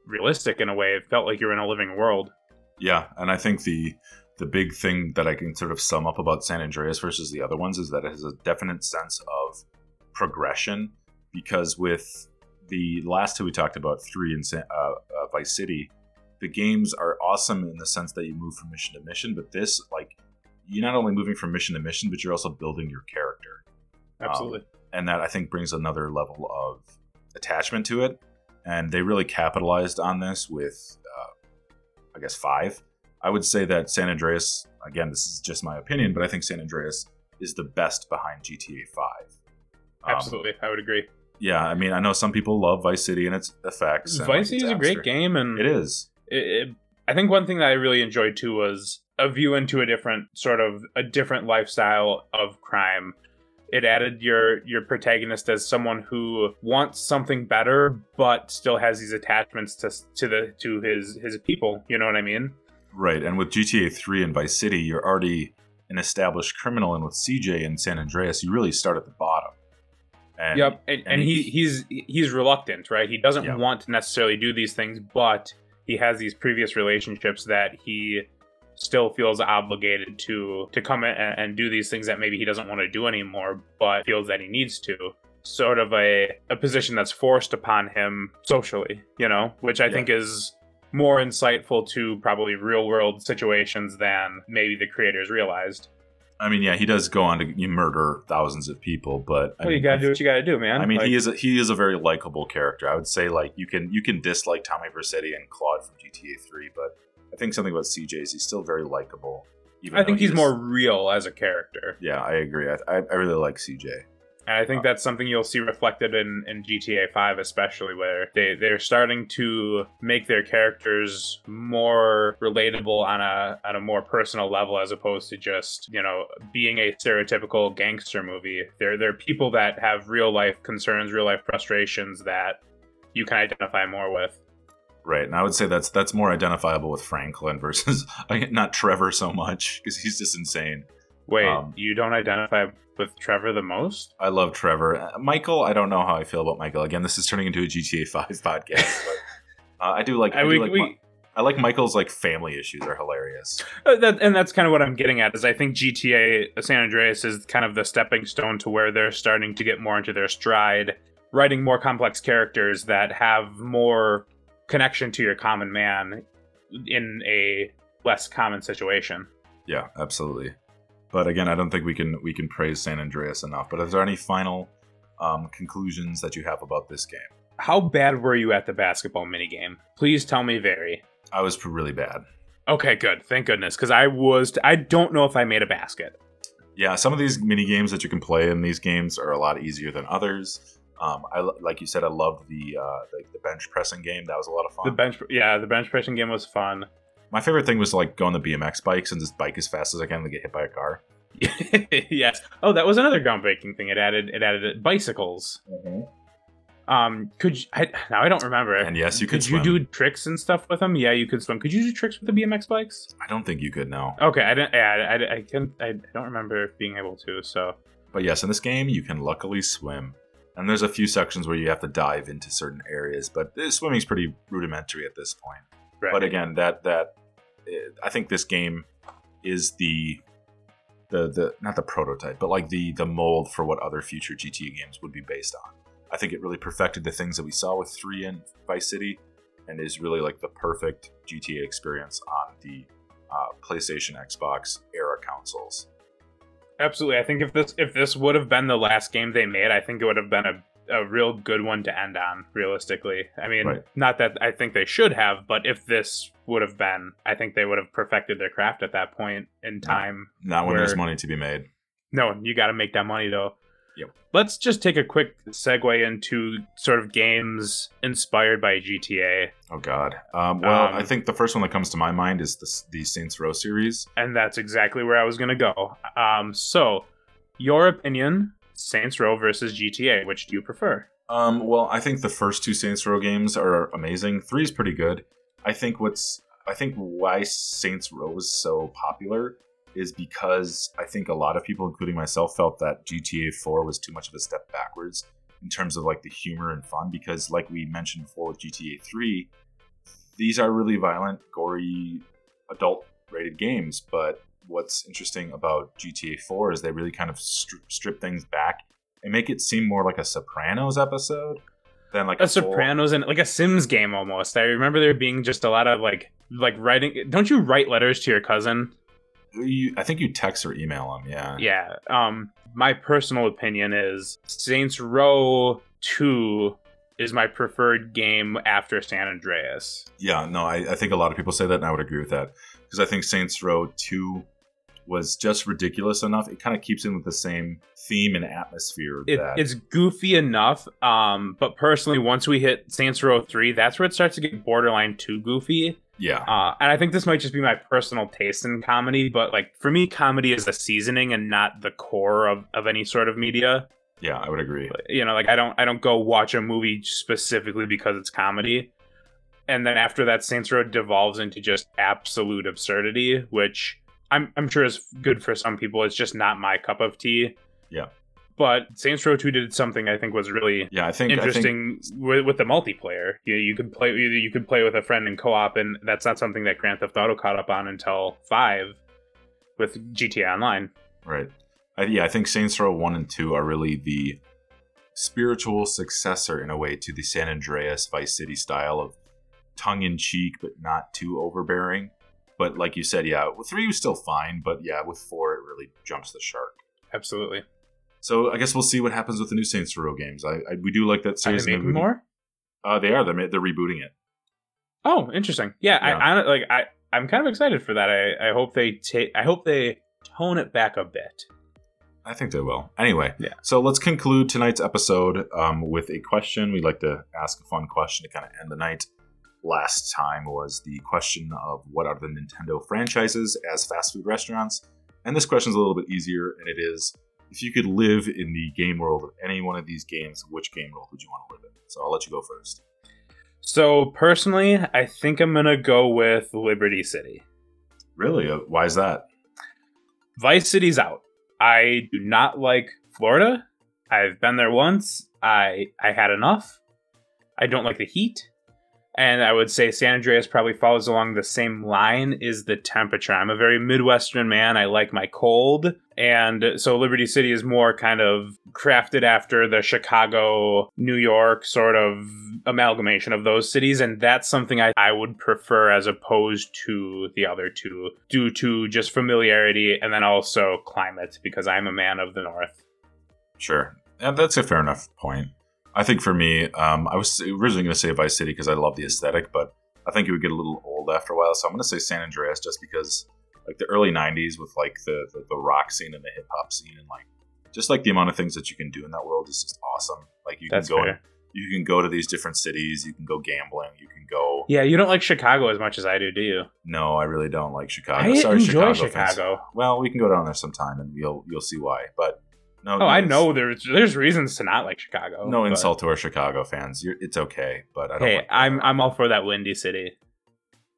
E: realistic in a way it felt like you're in a living world
D: Yeah, and I think the the big thing that I can sort of sum up about San Andreas versus the other ones is that it has a definite sense of progression. Because with the last two we talked about, three and uh, uh, Vice City, the games are awesome in the sense that you move from mission to mission. But this, like, you're not only moving from mission to mission, but you're also building your character.
E: absolutely
D: and that I think brings another level of attachment to it. And they really capitalized on this with, uh, I guess, five. I would say that San Andreas, again, this is just my opinion, but I think San Andreas is the best behind GTA 5. Um,
E: absolutely i would agree
D: yeah, I mean, I know some people love Vice City and its effects. and, like,
E: vice City
D: its
E: is a great game and
D: It is.
E: it, it, I think one thing that I really enjoyed too was a view into a different sort of a different lifestyle of crime. It added your your protagonist as someone who wants something better, but still has these attachments to to the to his his people. You know what I mean?
D: Right, and with GTA 3 and Vice City, you're already an established criminal, and with CJ and San Andreas, you really start at the bottom. And,
E: yep, and, and he he's he's reluctant, right? He doesn't
D: Yeah.
E: want to necessarily do these things, but he has these previous relationships that he still feels obligated to to come in and, and do these things that maybe he doesn't want to do anymore, but feels that he needs to. Sort of a a position that's forced upon him socially, you know, which I think is more insightful to probably real world situations than maybe the creators realized.
D: I mean, yeah, he does go on to murder thousands of people, but I
E: Well, you gotta do what you gotta do, man.
D: I mean,
E: Like-
D: he is a, he is a very likable character. I would say like you can you can dislike Tommy Vercetti and Claude from GTA Three, but I think something about CJ is he's still very likable. even
E: I think
D: he
E: he's more real as a character.
D: Yeah, I agree. I, I, I really like CJ.
E: And I think uh, that's something you'll see reflected in, in GTA 5, especially where they, they're starting to make their characters more relatable on a on a more personal level as opposed to just, you know, being a stereotypical gangster movie. They're they're people that have real life concerns, real life frustrations that you can identify more with.
D: Right, and I would say that's that's more identifiable with Franklin versus [laughs] not Trevor so much because he's just insane.
E: Wait,
D: Um,
E: you don't identify with Trevor the most?
D: I love Trevor. Uh, Michael, I don't know how I feel about Michael. Again, this is turning into a GTA Five [laughs] podcast, but uh, I do like. I,
E: I-
D: do
E: we-
D: like
E: we-
D: I like Michael's like family issues are hilarious.
E: Uh, that, and that's kind of what I'm getting at is I think GTA San Andreas is kind of the stepping stone to where they're starting to get more into their stride, writing more complex characters that have more connection to your common man in a less common situation.
D: Yeah, absolutely. But again, I don't think we can we can praise San Andreas enough. But is there any final um, conclusions that you have about this game?
E: How bad were you at the basketball minigame? Please tell me very.
D: I was really bad.
E: Okay, good. Thank goodness, because I was. I don't know if I made a basket.
D: Yeah, some of these mini games that you can play in these games are a lot easier than others. Um, I like you said, I loved the, uh, the the bench pressing game. That was a lot of fun.
E: The bench, yeah, the bench pressing game was fun.
D: My favorite thing was to, like go on the BMX bikes and just bike as fast as I can to get hit by a car. [laughs]
E: yes. Oh, that was another groundbreaking thing. It added it added bicycles. Um, could you, I, now I don't remember. It.
D: And yes, you could
E: could you do tricks and stuff with them? Yeah, you could swim. Could you do tricks with the BMX bikes?
D: I don't think you could No.
E: Okay, I didn't. Yeah, I, I, I can. I don't remember being able to. So
D: But yes, in this game, you can luckily swim. And there's a few sections where you have to dive into certain areas, but uh, swimming's pretty rudimentary at this point.
E: right.
D: But again, that that I think this game is the the the not the prototype, but like the the mold for what other future GTA games would be based on. I think it really perfected the things that we saw with three and Vice City, and is really like the perfect GTA experience on the uh, PlayStation, Xbox era consoles.
E: absolutely, I think if this if this would have been the last game they made, I think it would have been a a real good one to end on. Realistically, I mean,
D: Right.
E: not that I think they should have, but if this would have been, I think they would have perfected their craft at that point in time.
D: Not when there's money to be made.
E: No, you got to make that money though.
D: Yep.
E: Let's just take a quick segue into sort of games inspired by GTA,
D: Oh God. Um, well,
E: Um,
D: I think the first one that comes to my mind is the, the Saints Row series.
E: and that's exactly where I was going to go. Um, so, your opinion: Saints Row versus GTA. Which do you prefer?
D: Um, well, I think the first two Saints Row games are amazing. Three is pretty good. I think what's I think why Saints Row was so popular is because I think a lot of people, including myself, felt that GTA 4 was too much of a step backwards in terms of like the humor and fun. Because, like we mentioned before with GTA 3, these are really violent, gory, adult rated games. But what's interesting about GTA 4 is they really kind of stri- strip things back and make it seem more like a Sopranos episode than like
E: A
D: full-
E: Sopranos and like a Sims game almost. I remember there being just a lot of like like writing. Don't you write letters to your cousin?
D: You, I think you text or email them. Yeah.
E: Yeah. Um, my personal opinion is Saints Row Two is my preferred game after San Andreas.
D: Yeah. No, I, I think a lot of people say that, and I would agree with that because I think Saints Row Two was just ridiculous enough. It kind of keeps in with the same theme and atmosphere.
E: It,
D: that
E: it's goofy enough, um, but personally, once we hit Saints Row Three, that's where it starts to get borderline too goofy.
D: yeah.
E: Uh, and I think this might just be my personal taste in comedy, but like for me, comedy is a seasoning and not the core of, of any sort of media.
D: Yeah, I would agree.
E: you know like i don't i don't go watch a movie specifically because it's comedy and then after that saints row devolves into just absolute absurdity which i'm i'm sure is good for some people it's just not my cup of tea
D: Yeah.
E: but Saints Row 2 did something I think was really
D: Yeah, I think I think
E: interesting with, with the multiplayer. You, you could play you, you could play with a friend in co-op, and that's not something that Grand Theft Auto caught up on until five with GTA Online.
D: Right. I, yeah, I think Saints Row 1 and 2 are really the spiritual successor, in a way, to the San Andreas Vice City style of tongue in cheek, but not too overbearing. But like you said, yeah, with 3 was still fine, but yeah, with 4, it really jumps the shark.
E: Absolutely.
D: So I guess we'll see what happens with the new Saints Row games. I, I we do like that
E: Are
D: series.
E: they making more?
D: Uh, they are. They're, they're rebooting it.
E: Oh, interesting. Yeah,
D: Yeah.
E: I, I like I I'm kind of excited for that. I I hope they take I hope they tone it back a bit.
D: I think they will. Anyway,
E: Yeah.
D: so let's conclude tonight's episode um, with a question. We'd like to ask a fun question to kind of end the night. Last time was the question of what are the Nintendo franchises as fast food restaurants? And this question is a little bit easier, and it is if you could live in the game world of any one of these games, which game world would you want to live in? So I'll let you go first.
E: So personally, I think I'm gonna go with Liberty City.
D: Really? Uh, Why is that?
E: Vice City's out. I do not like Florida. I've been there once. I I had enough. I don't like the heat. And I would say San Andreas probably follows along the same line is the temperature. I'm a very Midwestern man. I like my cold. And so Liberty City is more kind of crafted after the Chicago, New York sort of amalgamation of those cities. And that's something I, I would prefer as opposed to the other two due to just familiarity and then also climate because I'm a man of the North.
D: Sure. And that's a fair enough point. I think for me, um, I was originally going to say Vice City because I love the aesthetic, but I think it would get a little old after a while. So I'm going to say San Andreas just because, like, the early 90s with, like, the, the, the rock scene and the hip hop scene and, like, just, like, the amount of things that you can do in that world is just awesome. Like, you
E: That's
D: can go
E: fair.
D: you can go to these different cities, you can go gambling, you can go.
E: Yeah, you don't like Chicago as much as I do, do you?
D: No, I really don't like Chicago.
E: I
D: Sorry,
E: enjoy
D: Chicago.
E: Chicago.
D: Well, we can go down there sometime and you'll you'll see why. But no,
E: Oh, I know there's there's reasons to not like Chicago.
D: No
E: but-
D: insult to our Chicago fans. You're, it's okay, but I don't.
E: Hey,
D: like
E: I'm I'm all for that windy city.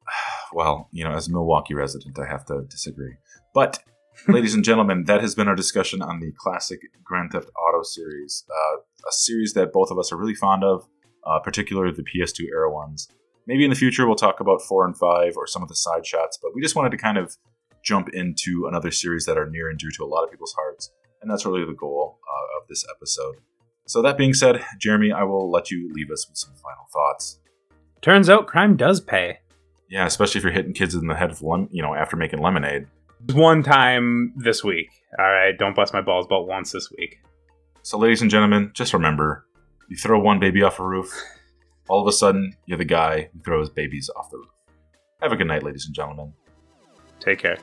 E: [sighs]
D: well, you know, as a Milwaukee resident, I have to disagree. But, ladies and [laughs] gentlemen, that has been our discussion on the classic Grand Theft Auto series, uh, a series that both of us are really fond of, uh, particularly the PS2 era ones. Maybe in the future we'll talk about four and five or some of the side shots, but we just wanted to kind of jump into another series that are near and dear to a lot of people's hearts, and that's really the goal uh, of this episode. So that being said, Jeremy, I will let you leave us with some final thoughts.
E: Turns out crime does pay.
D: Yeah, especially if you're hitting kids in the head with lem- you know after making lemonade.
E: One time this week. All right, don't bust my balls but once this week.
D: So, ladies and gentlemen, just remember: you throw one baby off a roof, all of a sudden you're the guy who throws babies off the roof. Have a good night, ladies and gentlemen.
E: Take care.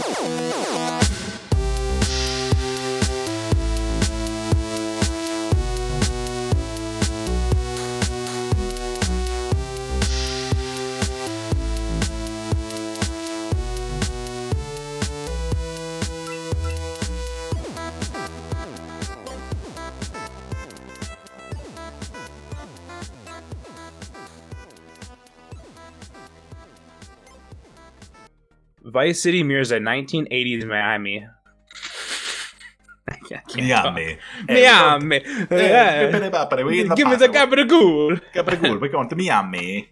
E: ハハハハ! Vice City mirrors [laughs] a 1980s Miami. I can't talk.
D: Miami.
E: Miami. Give me the gabagool.
D: Gabagool. We're going to Miami.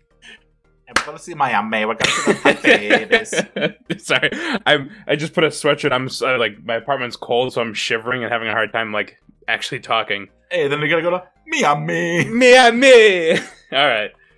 D: And we're going to see Miami. We're going to see the potatoes.
E: Sorry, I'm. I just put a sweatshirt. I'm uh, like my apartment's cold, so I'm shivering and having a hard time like actually talking.
D: Hey, then we gotta go to Miami.
E: Miami. All right.